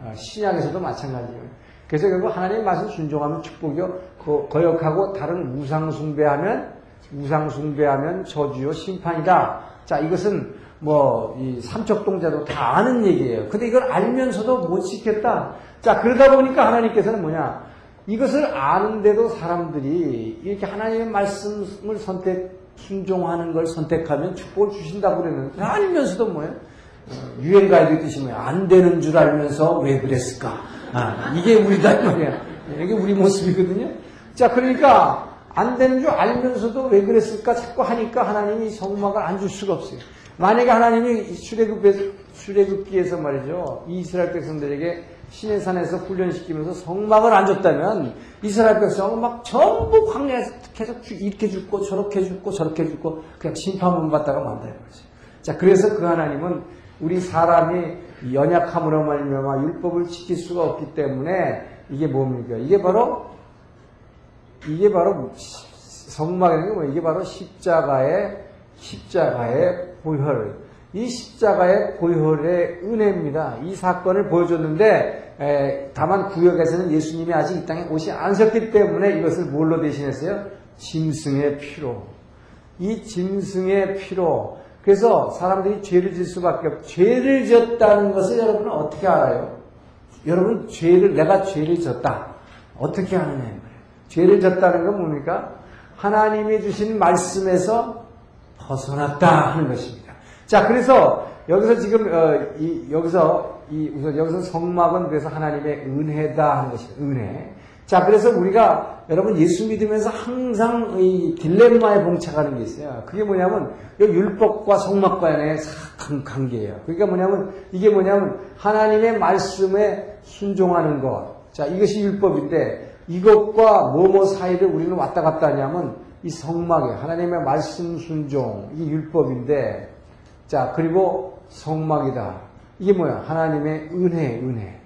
어, 신약에서도 마찬가지예요. 그래서 결국 하나님의 말씀 순종하면 축복이요. 거, 거역하고 다른 우상숭배하면 우상 숭배하면 저주요 심판이다. 자 이것은 뭐 이 삼척동자도 다 아는 얘기예요. 근데 이걸 알면서도 못 지켰다. 자 그러다 보니까 하나님께서는 뭐냐 이것을 아는데도 사람들이 이렇게 하나님의 말씀을 선택 순종하는 걸 선택하면 축복을 주신다고 그러는데 알면서도 뭐예요? 어, 유행가에도 있듯이 뭐예요? 안 되는 줄 알면서 왜 그랬을까? 아, 이게 우리다 이 말이야. 이게 우리 모습이거든요. 자 그러니까 안 되는 줄 알면서도 왜 그랬을까 자꾸 하니까 하나님이 성막을 안 줄 수가 없어요. 만약에 하나님이 출애굽에서 출애굽기에서 말이죠 이스라엘 백성들에게 신의 산에서 훈련시키면서 성막을 안 줬다면 이스라엘 백성은 막 전부 광야에서 계속 이렇게 죽고 저렇게 죽고 저렇게 죽고 그냥 심판만 받다가 만다는 거죠. 자 그래서 그 하나님은 우리 사람이 연약함으로 말미암아 율법을 지킬 수가 없기 때문에 이게 뭡니까? 이게 바로 이게 바로 성막이라는 게뭐 이게 바로 십자가의 십자가의 보혈. 이 십자가의 보혈의 은혜입니다. 이 사건을 보여줬는데 에, 다만 구역에서는 예수님이 아직 이 땅에 오지 않으셨기 때문에 이것을 뭘로 대신했어요? 짐승의 피로. 이 짐승의 피로. 그래서 사람들이 죄를 질 수밖에 없. 죄를 졌다는 것을 여러분은 어떻게 알아요? 여러분 죄를 내가 죄를 졌다. 어떻게 아느냐? 죄를 졌다는 건 뭡니까? 하나님이 주신 말씀에서 벗어났다 하는 것입니다. 자, 그래서 여기서 지금 어, 이, 여기서 이 우선 여기서 성막은 그래서 하나님의 은혜다 하는 것입니다. 은혜. 자, 그래서 우리가 여러분 예수 믿으면서 항상 이 딜레마에 봉착하는 게 있어요. 그게 뭐냐면 이 율법과 성막과의 관계예요. 그러니까 뭐냐면 이게 뭐냐면 하나님의 말씀에 순종하는 것. 자, 이것이 율법인데 이것과 뭐뭐 사이를 우리는 왔다 갔다 하냐면 이 성막에 하나님의 말씀 순종 이 율법인데 자 그리고 성막이다. 이게 뭐야? 하나님의 은혜 은혜.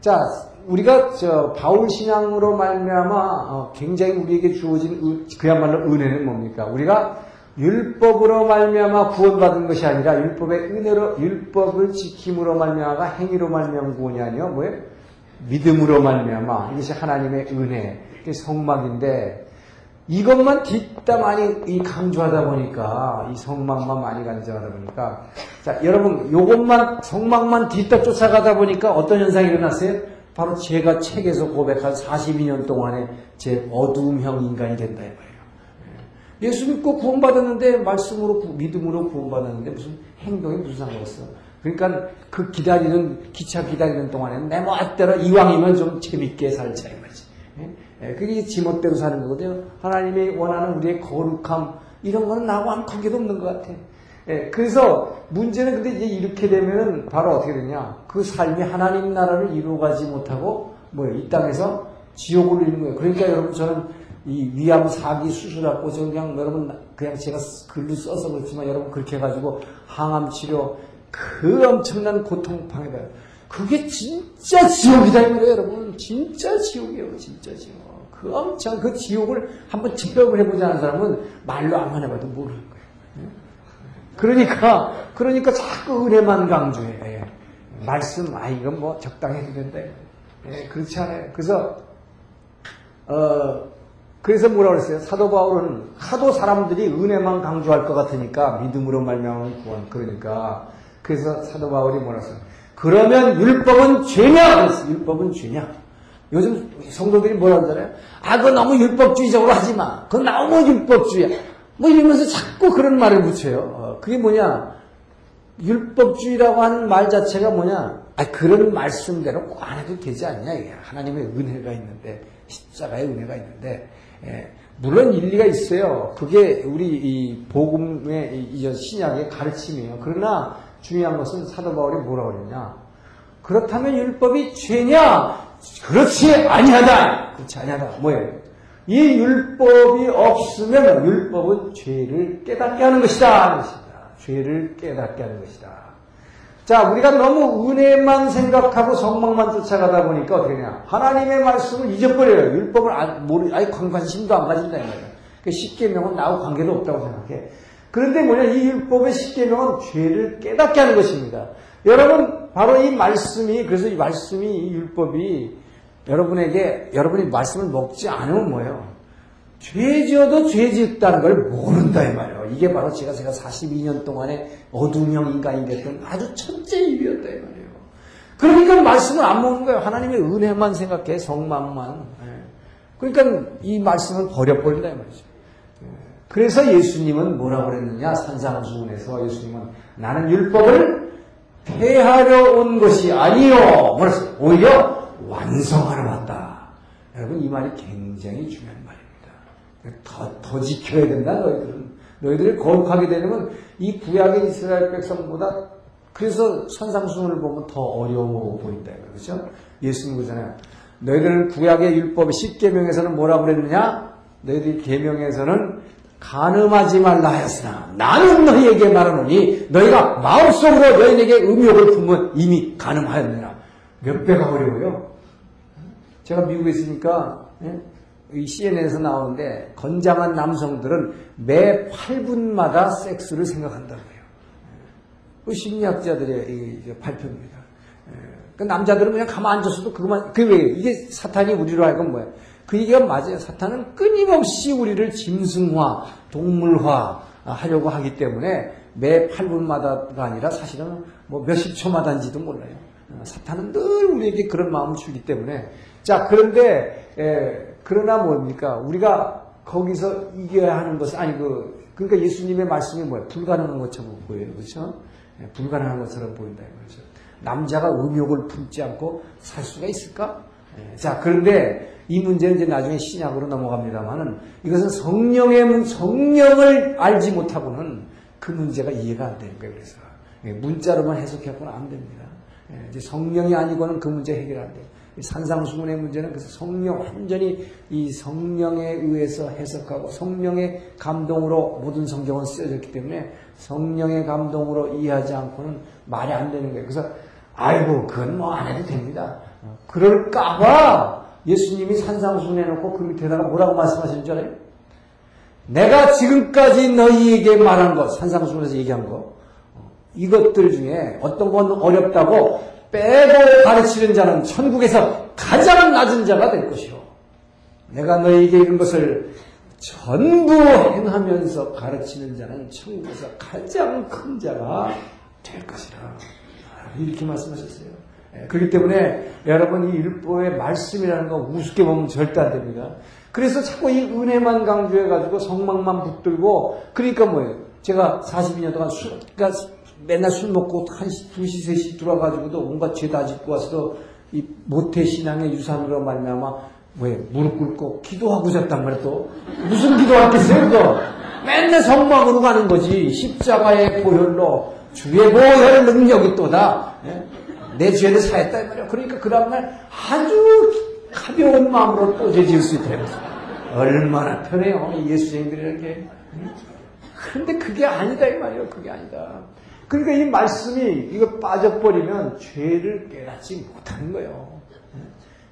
자 우리가 저 바울 신앙으로 말미암아 어, 굉장히 우리에게 주어진 그야말로 은혜는 뭡니까? 우리가 율법으로 말미암아 구원받은 것이 아니라 율법의 은혜로 율법을 지킴으로 말미암아 행위로 말미암아 구원이 아니요. 뭐예요 믿음으로 말미암아 이것이 하나님의 은혜 성막인데 이것만 뒷다 많이 강조하다 보니까 이 성막만 많이 강조하다 보니까 자 여러분 이것만 성막만 뒷다 쫓아가다 보니까 어떤 현상이 일어났어요? 바로 제가 책에서 고백한 42년 동안의 제 어두움형 인간이 된다 이 말이에요. 예수 믿고 구원받았는데 말씀으로 믿음으로 구원받았는데 무슨 행동이 무슨 상관없어? 그러니까 그 기다리는 기차 기다리는 동안에는 내 멋대로 이왕이면 좀 재밌게 살자 이 말이지. 예? 그게 지멋대로 사는 거거든요. 하나님이 원하는 우리의 거룩함 이런 거는 나하고 아무 관계도 없는 것 같아. 예, 그래서 문제는 근데 이제 이렇게 되면은 바로 어떻게 되냐? 그 삶이 하나님 나라를 이루어가지 못하고 뭐예요? 이 땅에서 지옥을 이루는 거예요. 그러니까 여러분 저는 이 위암 사기 수술하고 저 그냥 여러분 그냥 제가 글로 써서 그렇지만 여러분 그렇게 해가지고 항암 치료 그 엄청난 고통 방해봐요. 그게 진짜 지옥이다 이 말이에요, 여러분. 진짜 지옥이에요, 진짜 지옥. 그 엄청 그 지옥을 한번 직접을 해보지 않은 사람은 말로 안만 해봐도 모르는 거예요. 그러니까 그러니까 자꾸 은혜만 강조해. 예. 말씀 아 이건 뭐 적당히 해도 된다. 예, 그렇지 않아요. 그래서 어 그래서 뭐라 그랬어요? 사도 바울은 하도 사람들이 은혜만 강조할 것 같으니까 믿음으로 말미암은 구원. 그러니까 그래서 사도 바울이 뭐라 써? 그러면 율법은 죄냐? 그랬어. 율법은 죄냐? 요즘 성도들이 뭐라 하잖아요? 아, 그거 너무 율법주의적으로 하지 마. 그거 너무 율법주의야. 뭐 이러면서 자꾸 그런 말을 붙여요. 어, 그게 뭐냐? 율법주의라고 하는 말 자체가 뭐냐? 아, 그런 말씀대로 꼭 안 해도 되지 않냐? 이게 하나님의 은혜가 있는데, 십자가의 은혜가 있는데, 예, 물론 일리가 있어요. 그게 우리 이 복음의 이 신약의 가르침이에요. 그러나 중요한 것은 사도 바울이 뭐라고 그랬냐? 그렇다면 율법이 죄냐? 그렇지 아니하다. 그렇지 아니하다. 뭐예요? 이 율법이 없으면 율법은 죄를 깨닫게 하는 것이다. 죄를 깨닫게 하는 것이다. 자, 우리가 너무 은혜만 생각하고 성망만 쫓아가다 보니까 어떻게 되냐. 하나님의 말씀을 잊어버려요. 율법을 안, 모르, 아예 관심도 안 가진다. 이거예요. 그 십계명은 나하고 관계도 없다고 생각해. 그런데 뭐냐, 이 율법의 십계명은 죄를 깨닫게 하는 것입니다. 여러분, 바로 이 말씀이, 그래서 이 말씀이, 이 율법이 여러분에게, 여러분이 말씀을 먹지 않으면 뭐예요? 죄 지어도 죄 짓다는 걸 모른다 이 말이에요. 이게 바로 제가 제가 42년 동안에 어둠형 인간이 됐던 아주 첫째 이유였다 이 말이에요. 그러니까 말씀을 안 먹는 거예요. 하나님의 은혜만 생각해 성망만. 그러니까 이 말씀을 버려버린다 이 말이죠. 그래서 예수님은 뭐라고 그랬느냐 산상수훈에서 예수님은 나는 율법을 폐하려 온 것이 아니요. 오히려 완성하러 왔다. 여러분 이 말이 굉장히 중요한 말입니다. 더, 더 지켜야 된다 너희들은. 너희들이 거룩하게 되려면 이 구약의 이스라엘 백성보다 그래서 산상수훈을 보면 더 어려워 보인다. 그렇죠? 예수님 그러잖아요. 너희들은 구약의 율법 10계명에서는 뭐라고 그랬느냐? 너희들이 계명에서는 간음하지 말라 하였으나 나는 너희에게 말하노니 너희가 마음속으로 너희에게 음욕을 품으면 이미 간음하였느냐. 몇 배가 어려워요. 제가 미국에 있으니까 예? 이 CNN에서 나오는데 건장한 남성들은 매 8분마다 섹스를 생각한다고 해요. 그 심리학자들의 발표입니다. 그 남자들은 그냥 가만 앉아서도 그것만 그왜 이게 사탄이 우리로 하여금 뭐야? 그 얘기가 맞아요. 사탄은 끊임없이 우리를 짐승화, 동물화 하려고 하기 때문에 매 8분마다가 아니라 사실은 뭐 몇십 초마다인지도 몰라요. 사탄은 늘 우리에게 그런 마음을 주기 때문에. 자 그런데 에, 그러나 뭡니까? 우리가 거기서 이겨야 하는 것은 아니 그 그러니까 예수님의 말씀이 뭐예요? 불가능한 것처럼 보여요. 그렇죠? 예, 불가능한 것처럼 보인다 이거죠. 남자가 음욕을 품지 않고 살 수가 있을까? 예, 자 그런데 이 문제는 이제 나중에 신약으로 넘어갑니다만은 이것은 성령의 성령을 알지 못하고는 그 문제가 이해가 안 되는 거예요 그래서 예, 문자로만 해석해서는 안 됩니다 이제 성령이 아니고는 그 문제 해결 안 돼요. 산상수훈의 문제는 그래서 성령 완전히 이 성령에 의해서 해석하고 성령의 감동으로 모든 성경은 쓰여졌기 때문에 성령의 감동으로 이해하지 않고는 말이 안 되는 거예요. 그래서 아이고 그건 뭐 안 해도 됩니다. 그럴까봐 예수님이 산상수훈 해놓고 그 밑에다가 뭐라고 말씀하시는 줄 알아요? 내가 지금까지 너희에게 말한 것, 산상수훈에서 얘기한 것, 이것들 중에 어떤 건 어렵다고 빼고 가르치는 자는 천국에서 가장 낮은 자가 될 것이요. 내가 너희에게 이런 것을 전부 행하면서 가르치는 자는 천국에서 가장 큰 자가 될 것이라. 이렇게 말씀하셨어요. 예, 그렇기 때문에 여러분 이 율법의 말씀이라는 거 우습게 보면 절대 안 됩니다. 그래서 자꾸 이 은혜만 강조해가지고 성망만 붙들고 그러니까 뭐예요? 제가 42년 동안 술, 그러니까 맨날 술 먹고 1시, 2시, 3시 들어와가지고도 온갖 죄다 짓고 와서도 이 모태 신앙의 유산으로 말미암아 왜 무릎 꿇고 기도하고 잤단 말이야 또 무슨 기도하겠어요 그거 맨날 성막으로 가는 거지 십자가의 보혈로 주의 보혈 능력이 또다 예? 내 죄를 사했다 이 말이야 그러니까 그 다음날 아주 가벼운 마음으로 또 죄 지을 수 있다 얼마나 편해요 예수쟁이들이라는 게 그런데 그게 아니다 이 말이에요 그게 아니다 그러니까 이 말씀이 이거 빠져버리면 죄를 깨닫지 못하는 거예요.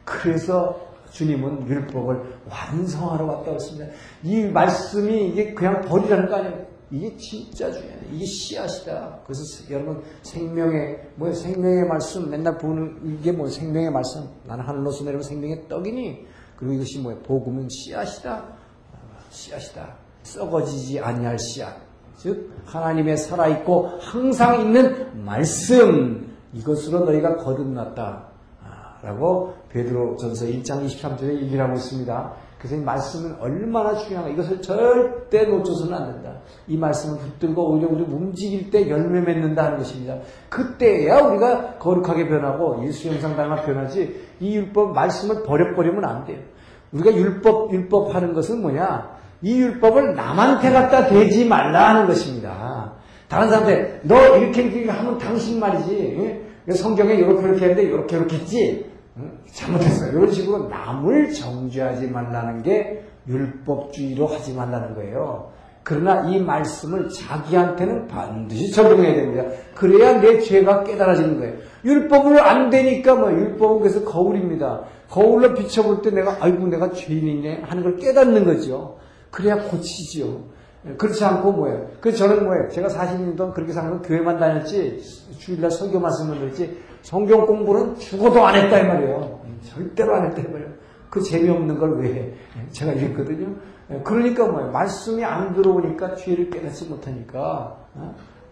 그래서 주님은 율법을 완성하러 왔다고 했습니다. 이 말씀이 이게 그냥 버리라는 거 아니에요. 이게 진짜 중요해요. 이게 씨앗이다. 그래서 여러분 생명의 뭐 생명의 말씀 맨날 보는 이게 뭐 생명의 말씀 나는 하늘로서 내려온 생명의 떡이니 그리고 이것이 뭐야 복음은 씨앗이다. 씨앗이다. 썩어지지 아니할 씨앗. 즉 하나님의 살아 있고 항상 있는 말씀 이것으로 너희가 거듭났다. 라고 베드로 전서 1장 23절에 얘기를 하고 있습니다. 그래서 이 말씀은 얼마나 중요한가 이것을 절대 놓쳐서는 안 된다. 이 말씀을 붙들고 오히려 우리 움직일 때 열매 맺는다는 것입니다. 그때야 우리가 거룩하게 변하고 닮아 변하지 이 율법 말씀을 버려버리면 안 돼요. 우리가 율법 율법 하는 것은 뭐냐? 이 율법을 남한테 갖다 대지 말라 하는 것입니다. 다른 사람한테 너 이렇게 이렇게 하면 당신 말이지. 성경에 이렇게 이렇게 했는데 이렇게 이렇게 했지. 잘못했어요. 이런 식으로 남을 정죄하지 말라는 게 율법주의로 하지 말라는 거예요. 그러나 이 말씀을 자기한테는 반드시 적용해야 됩니다. 그래야 내 죄가 깨달아지는 거예요. 율법을 안 되니까 뭐 율법은 그래서 거울입니다. 거울로 비춰볼 때 내가 아이고 내가 죄인이네 하는 걸 깨닫는 거죠. 그래야 고치지요. 그렇지 않고 뭐예요? 그래서 저는 뭐예요? 제가 40년 동안 그렇게 살면 교회만 다녔지 주일날 설교 말씀만 들었지 성경 공부는 죽어도 안 했다 이 말이에요. 절대로 안 했다 이 말이에요. 그 재미없는 걸 왜 해? 제가 이랬거든요. 그러니까 뭐예요? 말씀이 안 들어오니까 죄를 깨닫지 못하니까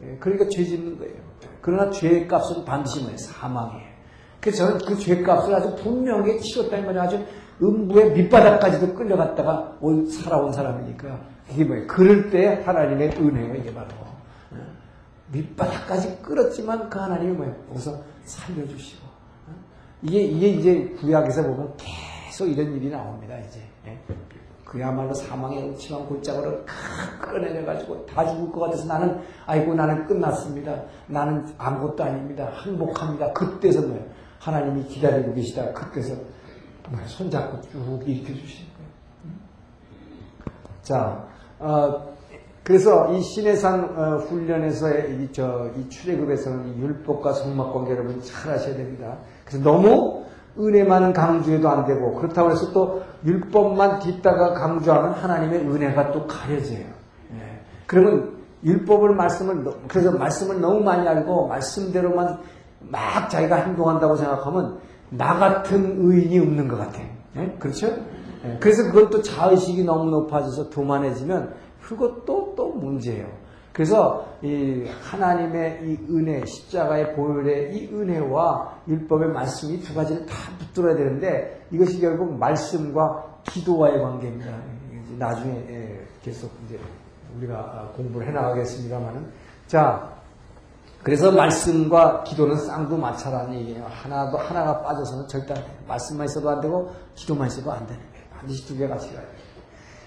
예, 그러니까 죄 짓는 거예요. 그러나 죄의 값은 반드시 뭐예요? 사망이에요. 그래서 저는 그 죄 값을 아주 분명하게 치렀다 이 말이에요. 아주 음부의 밑바닥까지도 끌려갔다가 온 살아온 사람이니까 이게? 그럴 때 하나님의 은혜가 이게 바로 밑바닥까지 끌었지만 그 하나님이 뭐예요? 거기서 살려주시고 이게 이게 이제 구약에서 보면 계속 이런 일이 나옵니다. 이제 예? 그야말로 사망의 음침한 골짜기를 끌어내려 가지고 다 죽을 것 같아서 나는 아이고 나는 끝났습니다. 나는 아무것도 아닙니다. 행복합니다. 그때서 뭐예요? 하나님이 기다리고 계시다. 그때서 손잡고 쭉 일으켜 주시는 거예요. 자, 어, 그래서 이 신해산 어, 훈련에서의 이, 저, 이 출애굽에서는 이 율법과 성막 관계 여러분 잘 하셔야 됩니다. 그래서 너무 은혜만 강조해도 안 되고 그렇다고 해서 또 율법만 딛다가 강조하면 하나님의 은혜가 또 가려져요. 예. 그러면 율법을 말씀을 그래서 말씀을 너무 많이 알고 말씀대로만 막 자기가 행동한다고 생각하면 나 같은 의인이 없는 것 같아요. 예? 그렇죠? 예. 그래서 그건 또 자의식이 너무 높아져서 교만해지면 그것도 또 문제예요. 그래서 이 하나님의 이 은혜, 십자가의 보혈의 이 은혜와 율법의 말씀이 두 가지를 다 붙들어야 되는데 이것이 결국 말씀과 기도와의 관계입니다. 나중에 예, 계속 이제 우리가 공부를 해나가겠습니다만은 자 그래서 말씀과 기도는 쌍두마차라는 얘기예요. 하나도 하나가 빠져서는 절대. 말씀만 있어도 안 되고 기도만 있어도 안 되는. 반드시 두 개가 돼요.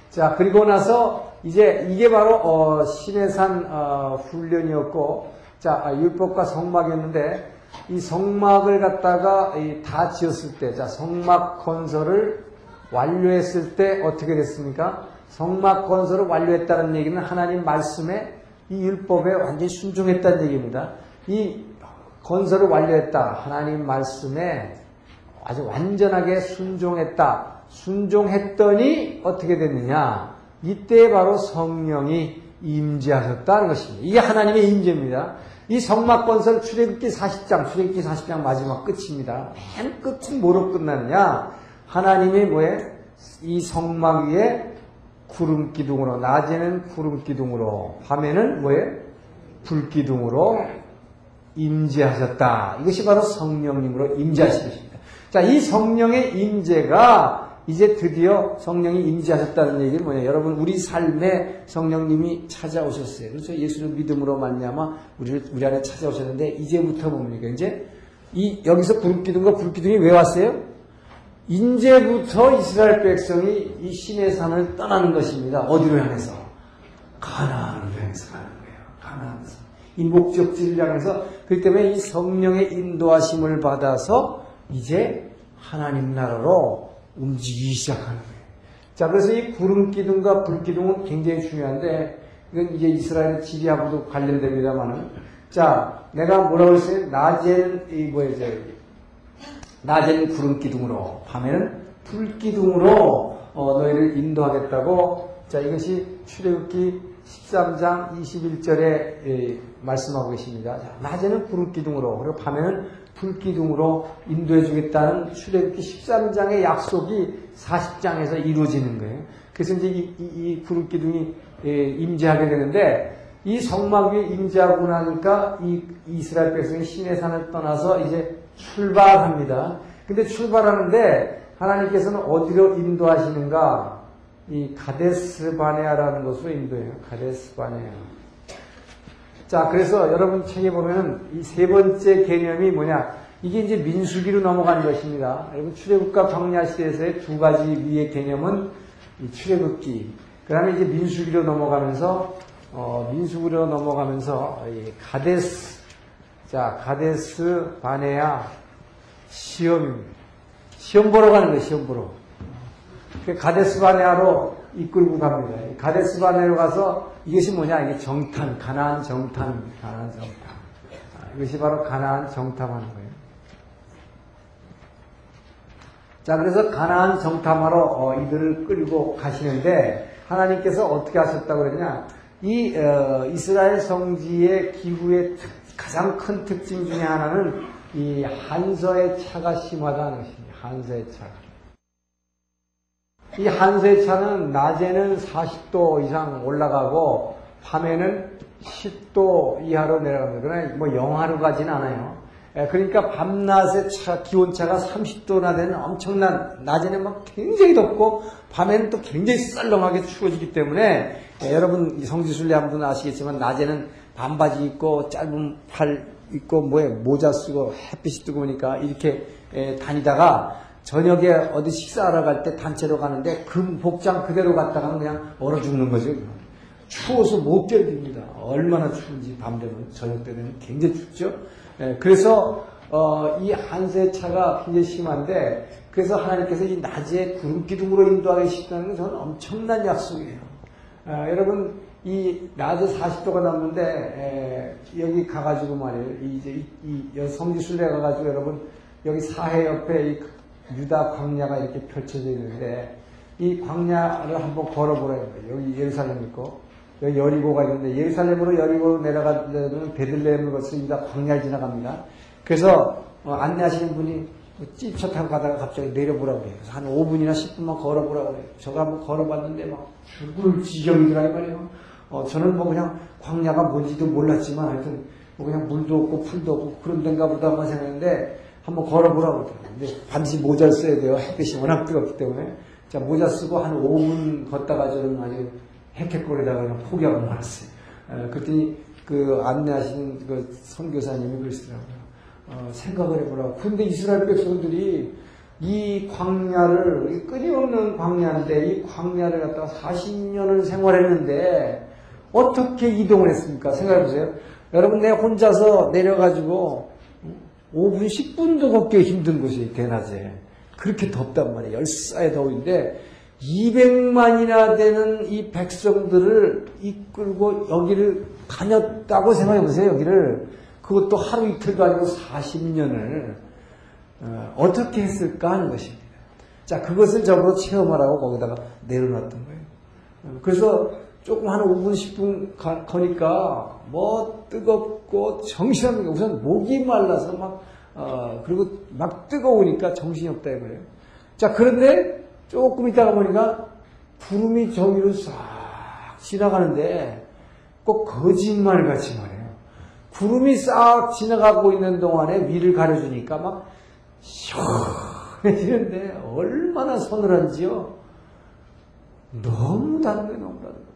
자 그리고 나서 이제 이게 바로 어, 신해산 어, 훈련이었고 자 아, 율법과 성막이었는데 이 성막을 갖다가 다 지었을 때, 자 성막 건설을 완료했을 때 어떻게 됐습니까? 성막 건설을 완료했다는 얘기는 하나님 말씀에 이 율법에 완전히 순종했다는 얘기입니다. 이 건설을 완료했다. 하나님 말씀에 아주 완전하게 순종했다. 순종했더니 어떻게 됐느냐? 이때 바로 성령이 임재하셨다는 것입니다. 이게 하나님의 임재입니다. 이 성막 건설 출애굽기 40장, 출애굽기 40장 마지막 끝입니다. 맨 끝은 뭐로 끝나느냐? 하나님이 뭐에 이 성막 위에 구름 기둥으로 낮에는 구름 기둥으로 밤에는 뭐에 불 기둥으로 임재하셨다. 이것이 바로 성령님으로 임재하신 것입니다. 자, 이 성령의 임재가 이제 드디어 성령이 임재하셨다는 얘기는 뭐냐? 여러분 우리 삶에 성령님이 찾아오셨어요. 그래서 예수를 믿음으로 말미암아 우리 우리 안에 찾아오셨는데 이제부터 뭡니까? 이제 이 여기서 불 기둥과 불 기둥이 왜 왔어요? 이제부터 이스라엘 백성이 이 신의 산을 떠나는 것입니다. 어디로 향해서? 가나안을 향해서 가는 거예요. 가나안에서. 이 목적지를 향해서 그렇기 때문에 이 성령의 인도하심을 받아서 이제 하나님 나라로 움직이기 시작하는 거예요. 자, 그래서 이 구름 기둥과 불 기둥은 굉장히 중요한데 이건 이제 이스라엘 지리하고도 관련됩니다만은 자, 내가 뭐라고 했어요? 낮에는 이 뭐예요? 낮에는 구름 기둥으로, 밤에는 불 기둥으로 어, 너희를 인도하겠다고. 자, 이것이 출애굽기 13장 21절에 예, 말씀하고 계십니다. 자, 낮에는 구름 기둥으로, 그리고 밤에는 불 기둥으로 인도해 주겠다는 출애굽기 13장의 약속이 40장에서 이루어지는 거예요. 그래서 이제 이, 이, 이 구름 기둥이 예, 임재하게 되는데 이 성막 위에 임재하고 나니까 이 이스라엘 백성이 시내 산을 떠나서 이제 출발합니다. 근데 출발하는데 하나님께서는 어디로 인도하시는가? 이 가데스 바네아라는 곳으로 인도해요. 가데스 바네아. 자, 그래서 여러분 책에 보면 이세 번째 개념이 뭐냐? 이게 이제 민수기로 넘어가는 것입니다. 여러분 출애굽과 광야 시대에서의 두 가지 위의 개념은 이 출애굽기. 그다음에 이제 민수기로 넘어가면서 어, 민수기로 넘어가면서 이 가데스 자 가데스 바네아 시험입니다. 시험 보러 가는 거예요. 시험 보러. 그 가데스 바네아로 이끌고 갑니다. 가데스 바네아로 가서 이것이 뭐냐? 이게 정탐, 가나안 정탐, 가나안 정탐. 아, 이것이 바로 가나안 정탐하는 거예요. 자, 그래서 가나안 정탐하러 어, 이들을 끌고 가시는데 하나님께서 어떻게 하셨다고 그랬냐? 이 어, 이스라엘 성지의 기후의 특, 가장 큰 특징 중에 하나는 이 한서의 차가 심하다는 것입니다. 한서의 차가. 이 한서의 차는 낮에는 40도 이상 올라가고 밤에는 10도 이하로 내려갑니다. 그러나 뭐 영하로 가진 않아요. 예, 그러니까 밤낮의 차, 기온차가 30도나 되는 엄청난, 낮에는 막 굉장히 덥고, 밤에는 또 굉장히 썰렁하게 추워지기 때문에, 예, 여러분 성지순례 한 분 아시겠지만, 낮에는 반바지 입고, 짧은 팔 입고, 뭐에 모자 쓰고, 햇빛이 뜨거우니까 이렇게 예, 다니다가, 저녁에 어디 식사하러 갈 때 단체로 가는데, 그 복장 그대로 갔다가는 그냥 얼어 죽는 거죠. 추워서 못 견딥니다. 얼마나 추운지 밤 되면, 저녁 때는 굉장히 춥죠. 예, 그래서 어, 이 한세차가 굉장히 심한데 그래서 하나님께서 이 낮에 구름 기둥으로 건 저는 엄청난 약속이에요. 아, 여러분 이 낮에 40도가 넘는데 에, 여기 가가지고 말이에요. 이, 이제 이, 이 성지순례 가가지고 여러분 여기 사해 옆에 이 유다 광야가 이렇게 펼쳐져 있는데 이 광야를 한번 걸어보라는 거예요. 여기 예루살렘 있고 여기 여리고가 있는데 예루살렘으로 여리고 내려가려면 베들레헴을 거쳐 유다 광야를 지나갑니다. 그래서 어, 안내하시는 분이 찝차 타고 가다가 갑자기 내려보라고 그래요. 그래서 한 5분이나 10분만 걸어보라고 그래요. 저가 한번 걸어봤는데 막 죽을 지경이더라 이 말이에요. 어, 저는 뭐 그냥 광야가 뭔지도 몰랐지만 하여튼 뭐 그냥 물도 없고 풀도 없고 그런 데인가 보다만 생각했는데 한번 걸어보라고 그래요. 근데 반드시 모자를 써야 돼요. 햇빛이 워낙 뜨겁기 때문에. 자, 모자 쓰고 한 5분 걷다가 저는 아주 헥헥거리다가 그냥 포기하고 말았어요. 에, 그랬더니 그 안내하신 그 선교사님이 그러시더라고요. 어, 생각을 해보라고. 근데 이스라엘 백성들이 이 광야를, 이 끊임없는 광야인데, 이 광야를 갖다가 40년을 생활했는데, 어떻게 이동을 했습니까? 생각해보세요. 여러분, 내 혼자서 내려가지고, 5분, 10분도 걷기 힘든 곳이 대낮에. 그렇게 덥단 말이에요. 열사의 더운데, 200만이나 되는 이 백성들을 이끌고 여기를 다녔다고 생각해 보세요, 여기를. 그것도 하루 이틀도 아니고 40년을 어, 떻게 했을까 하는 것입니다. 자, 그것을 적으로 체험하라고 거기다가 내려놨던 거예요. 어, 그래서 조금 한 5분, 10분 가, 거니까 뭐 뜨겁고 정신없는 게 우선 목이 말라서 막, 어, 그리고 막 뜨거우니까 정신이 없다 이거예요. 자, 그런데 조금 있다가 보니까 구름이 저기로 싹 지나가는데 꼭 거짓말 같이 말해요. 구름이 싹 지나가고 있는 동안에 위를 가려주니까 막 시원해지는데 얼마나 서늘한지요. 너무 다른 거예요, 너무 다른 거예요.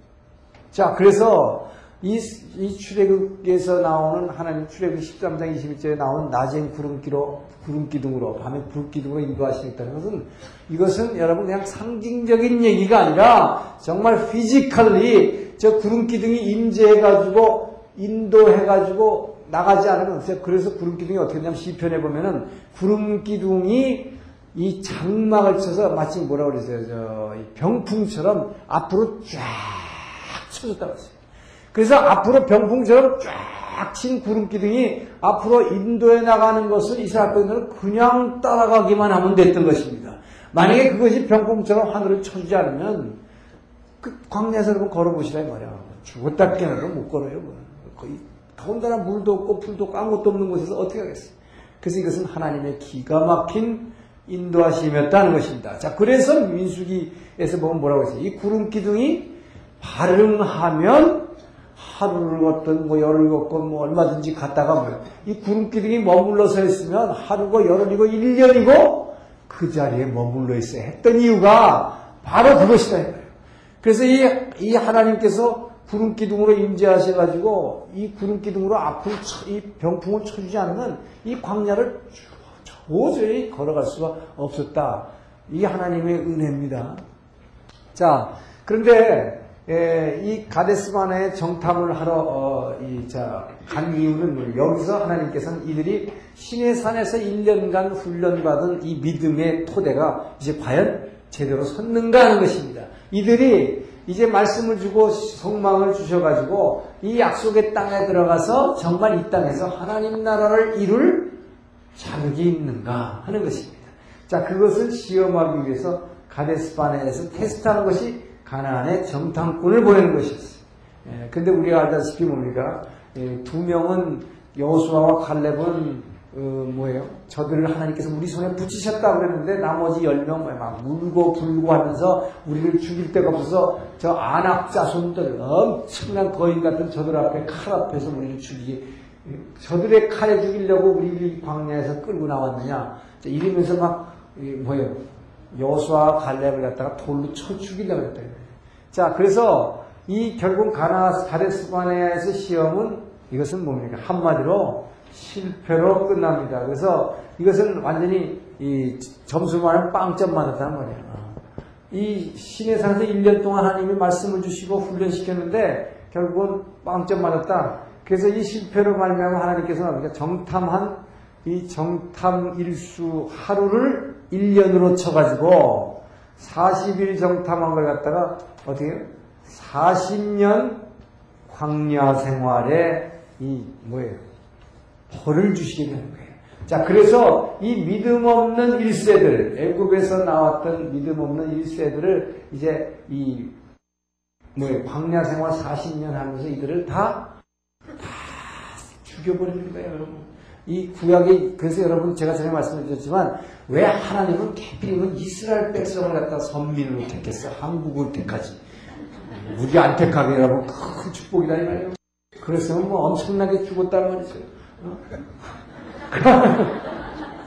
자, 그래서 이, 이 출애굽에서 나오는 하나님 출애굽 13장 21절에 나온 낮엔 구름기로 구름기둥으로 밤에 불기둥으로 인도하시겠다는 것은 이것은 여러분 그냥 상징적인 얘기가 아니라 정말 physically 저 구름기둥이 임재해가지고 인도해가지고 나가지 않으면. 그래서 구름기둥이 어떻게 되냐면 시편에 보면은 구름기둥이 이 장막을 쳐서 마치 뭐라 그러세요? 저 병풍처럼 앞으로 쫙 쳐졌다고 했어요. 그래서 앞으로 병풍처럼 쫙 친 구름 기둥이 앞으로 인도에 나가는 것을 이스라엘 백성들은 그냥 따라가기만 하면 됐던 것입니다. 만약에 그것이 병풍처럼 하늘을 쳐주지 않으면 그 광야에서 여러분 걸어보시라 이 말이야. 죽었다 깨어나도 못 걸어요. 뭐. 거의 더군다나 물도 없고 풀도 없고 아무것도 없는 곳에서 어떻게 하겠어요. 그래서 이것은 하나님의 기가 막힌 인도하심이었다는 것입니다. 자, 그래서 민수기에서 보면 뭐라고 했어요? 이 구름 기둥이 발음하면 하루를 걷든 뭐 열흘 걷건 뭐 얼마든지 갔다가 뭐 이 구름 기둥이 머물러 서 있으면 하루고 열흘이고 1년이고 그 자리에 머물러 있어야 했던 이유가 바로 그것이다. 그래서 이, 이 하나님께서 구름 기둥으로 임재하셔가지고 이 구름 기둥으로 아픈 이 병풍을 쳐주지 않는 이 광야를 도저히 걸어갈 수가 없었다. 이 하나님의 은혜입니다. 자, 그런데 에, 이 가데스바나의 정탐을 하러 어, 이, 자, 간 이유는 뭐, 여기서 하나님께서는 이들이 신의 산에서 1년간 훈련받은 이 믿음의 토대가 이제 과연 제대로 섰는가 하는 것입니다. 이들이 이제 말씀을 주고 성망을 주셔가지고 이 약속의 땅에 들어가서 정말 이 땅에서 하나님 나라를 이룰 자격이 있는가 하는 것입니다. 자, 그것을 시험하기 위해서 가데스바네에서 테스트하는 것이 가나안의 정탐꾼을 보내는 것이었어요. 예, 근데 우리가 알다시피 뭡니까? 예, 두 명은 여호수아와 칼렙은 어, 뭐예요? 저들을 하나님께서 우리 손에 붙이셨다 그랬는데 나머지 열 명 막 울고 불고 하면서 우리를 죽일 데가 없어서 저 안악 자손들 엄청난 거인 같은 저들 앞에 칼 앞에서 우리를 죽이기 저들의 칼에 죽이려고 우리를 광야에서 끌고 나왔느냐 이러면서 막 뭐예요? 여수와 갈렙을 갖다가 돌로 쳐 죽이려고 했다. 자, 그래서 이 결국 가나 가데스바네에서 시험은 이것은 뭡니까? 한마디로 실패로 끝납니다. 그래서 이것은 완전히 이 점수만을 빵점 맞았다는 말이에요. 이 신의 산에서 1년 동안 하나님이 말씀을 주시고 훈련시켰는데 결국은 빵점 맞았다. 그래서 이 실패로 말미암아 하나님께서 뭡니까? 정탐한 이 정탐 일수 하루를 1년으로 쳐가지고 40일 정탐한 걸 갖다가 어떻게 해요? 40년 광야 생활에 이 뭐예요? 벌을 주시게 되는 거예요. 자, 그래서 이 믿음 없는 1세들, 애굽에서 나왔던 믿음 없는 1세들을 이제 이 뭐예요? 광야 생활 40년 하면서 이들을 다, 다 죽여버리는 거예요, 여러분. 이 구약이 그래서 여러분 제가 전에 말씀드렸지만 왜 하나님은 캐필이면 이스라엘 백성을 갖다 선민으로 택했어? 한국을 택하지. 우리 안 택하게 여러분 큰 축복이다 이 말이에요. 그래서 뭐 엄청나게 죽었단 말이죠. 어?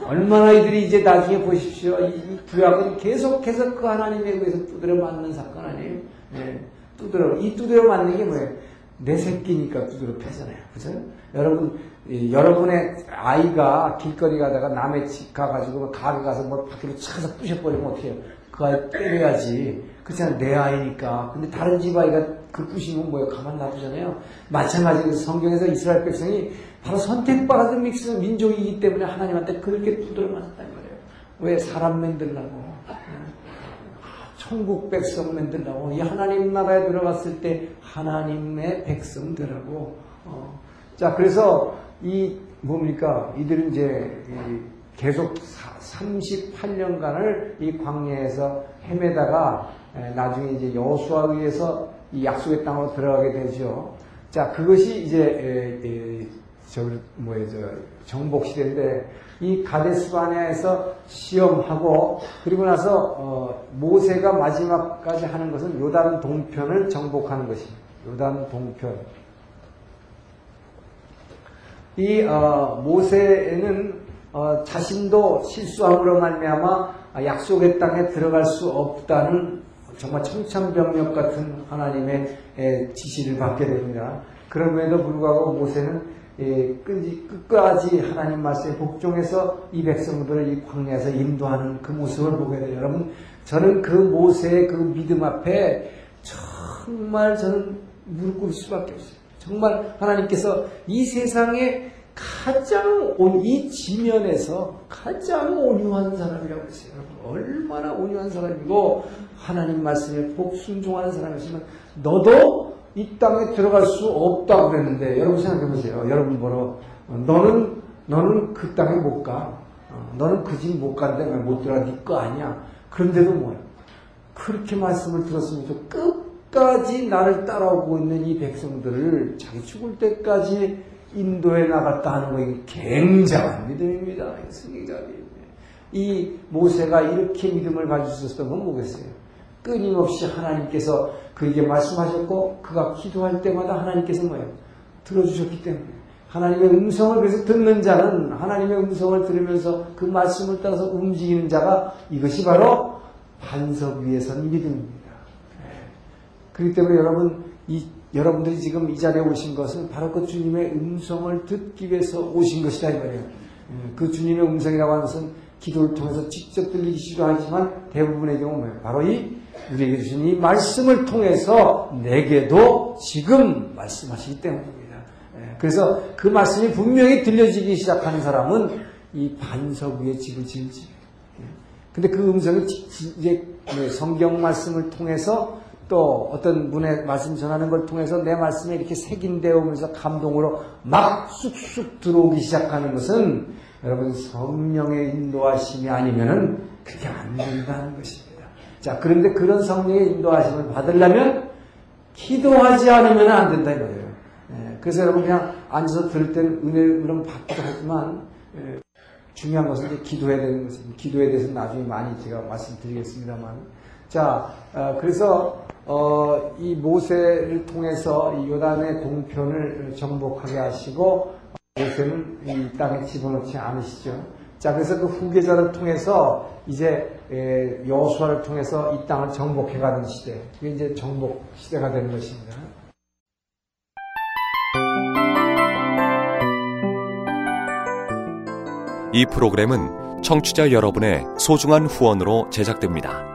얼마나 이들이 이제 나중에 보십시오. 이 구약은 계속해서 그 하나님에 의해서 두드려 맞는 사건 아니에요? 네. 두드려 이 두드려 맞는 게 뭐예요? 내 새끼니까 두드려 패잖아요. 그죠 여러분 여러분의 아이가 길거리 가다가 남의 집 가가지고 뭐 가게 가서 뭐 밖으로 차서 부셔버리면 어떻게 해요? 그 아이 때려야지. 그렇잖아. 내 아이니까. 근데 다른 집 아이가 그 부시면 뭐예요? 가만 놔두잖아요. 마찬가지로 성경에서 이스라엘 백성이 바로 선택받은 믹스 민족이기 때문에 하나님한테 그렇게 두드려 맞았다는 거예요. 왜? 사람 만들라고. 천국 백성 만들라고. 이 하나님 나라에 들어갔을 때 하나님의 백성들하고. 어. 자, 그래서 이 뭡니까? 이들은 이제 계속 38년간을 이 광야에서 헤매다가 나중에 이제 여호수아에 의해서 이 약속의 땅으로 들어가게 되죠. 자, 그것이 이제 저 뭐예요, 저 정복 시대인데 이 가데스바냐에서 시험하고 그리고 나서 어, 모세가 마지막까지 하는 것은 요단 동편을 정복하는 것입니다. 요단 동편. 이 어, 모세는 어, 자신도 실수함으로 말미암아 약속의 땅에 들어갈 수 없다는 정말 청천벽력 같은 하나님의 에, 지시를 받게 됩니다. 그럼에도 불구하고 모세는 예, 끝까지 하나님 말씀에 복종해서 이 백성들을 이 광야에서 인도하는 그 모습을 보게 돼요. 여러분, 저는 그 모세의 그 믿음 앞에 정말 저는 무릎 꿇을 수밖에 없어요. 정말 하나님께서 이 세상에 가장 온, 이 지면에서 가장 온유한 사람이라고 했어요. 얼마나 온유한 사람이고 하나님 말씀에 복순종하는 사람이었으면 너도 이 땅에 들어갈 수 없다고 그랬는데 여러분 생각해 보세요. 여러분 보러 너는 너는 그 땅에 못 가. 어, 너는 그 집못왜못 들어가? 네거 아니야. 그런데도 뭐야? 그렇게 말씀을 들었으면서 끝 끝까지 나를 따라오고 있는 이 백성들을 자기 죽을 때까지 인도에 나갔다 하는 것이 굉장한 믿음입니다. 이 모세가 이렇게 믿음을 가지고 있었던 건 뭐겠어요? 끊임없이 하나님께서 그에게 말씀하셨고 그가 기도할 때마다 하나님께서 뭐예요? 들어주셨기 때문에 하나님의 음성을 그래서 듣는 자는 하나님의 음성을 들으면서 그 말씀을 따라서 움직이는 자가 이것이 바로 반석 위에 선 믿음입니다. 예. 그렇기 때문에 여러분 이 여러분들이 지금 이 자리에 오신 것은 바로 그 주님의 음성을 듣기 위해서 오신 것이다 이 말이에요. 예. 그 주님의 음성이라고 하는 것은 기도를 통해서 직접 들리기도 하지만 대부분의 경우 뭐예요? 바로 이 우리에게 주신 이 말씀을 통해서 내게도 지금 말씀하시기 때문입니다. 예, 그래서 그 말씀이 분명히 들려지기 시작하는 사람은 이 반석 위에 집을 지을지. 예, 근데 그 음성이 이제 네, 성경 말씀을 통해서 또 어떤 분의 말씀 전하는 걸 통해서 내 말씀에 이렇게 색인되어 오면서 감동으로 막 쑥쑥 들어오기 시작하는 것은 여러분 성령의 인도하심이 아니면은 그게 안 된다는 것입니다. 자, 그런데 그런 성령의 인도하심을 받으려면 기도하지 않으면 안 된다 이거예요. 예, 그래서 여러분 그냥 앉아서 들을 때는 은혜를 물론 받기도 하지만 예, 중요한 것은 이제 기도해야 되는 것입니다. 기도에 대해서 나중에 많이 제가 말씀드리겠습니다만. 자, 어, 그래서 어, 이 모세를 통해서 이 요단의 동편을 정복하게 하시고 모세는 이 땅에 집어넣지 않으시죠. 자, 그래서 그 후계자를 통해서 이제 여수아를 통해서 이 땅을 정복해가는 시대, 그게 이제 정복 시대가 되는 것입니다. 이 프로그램은 청취자 여러분의 소중한 후원으로 제작됩니다.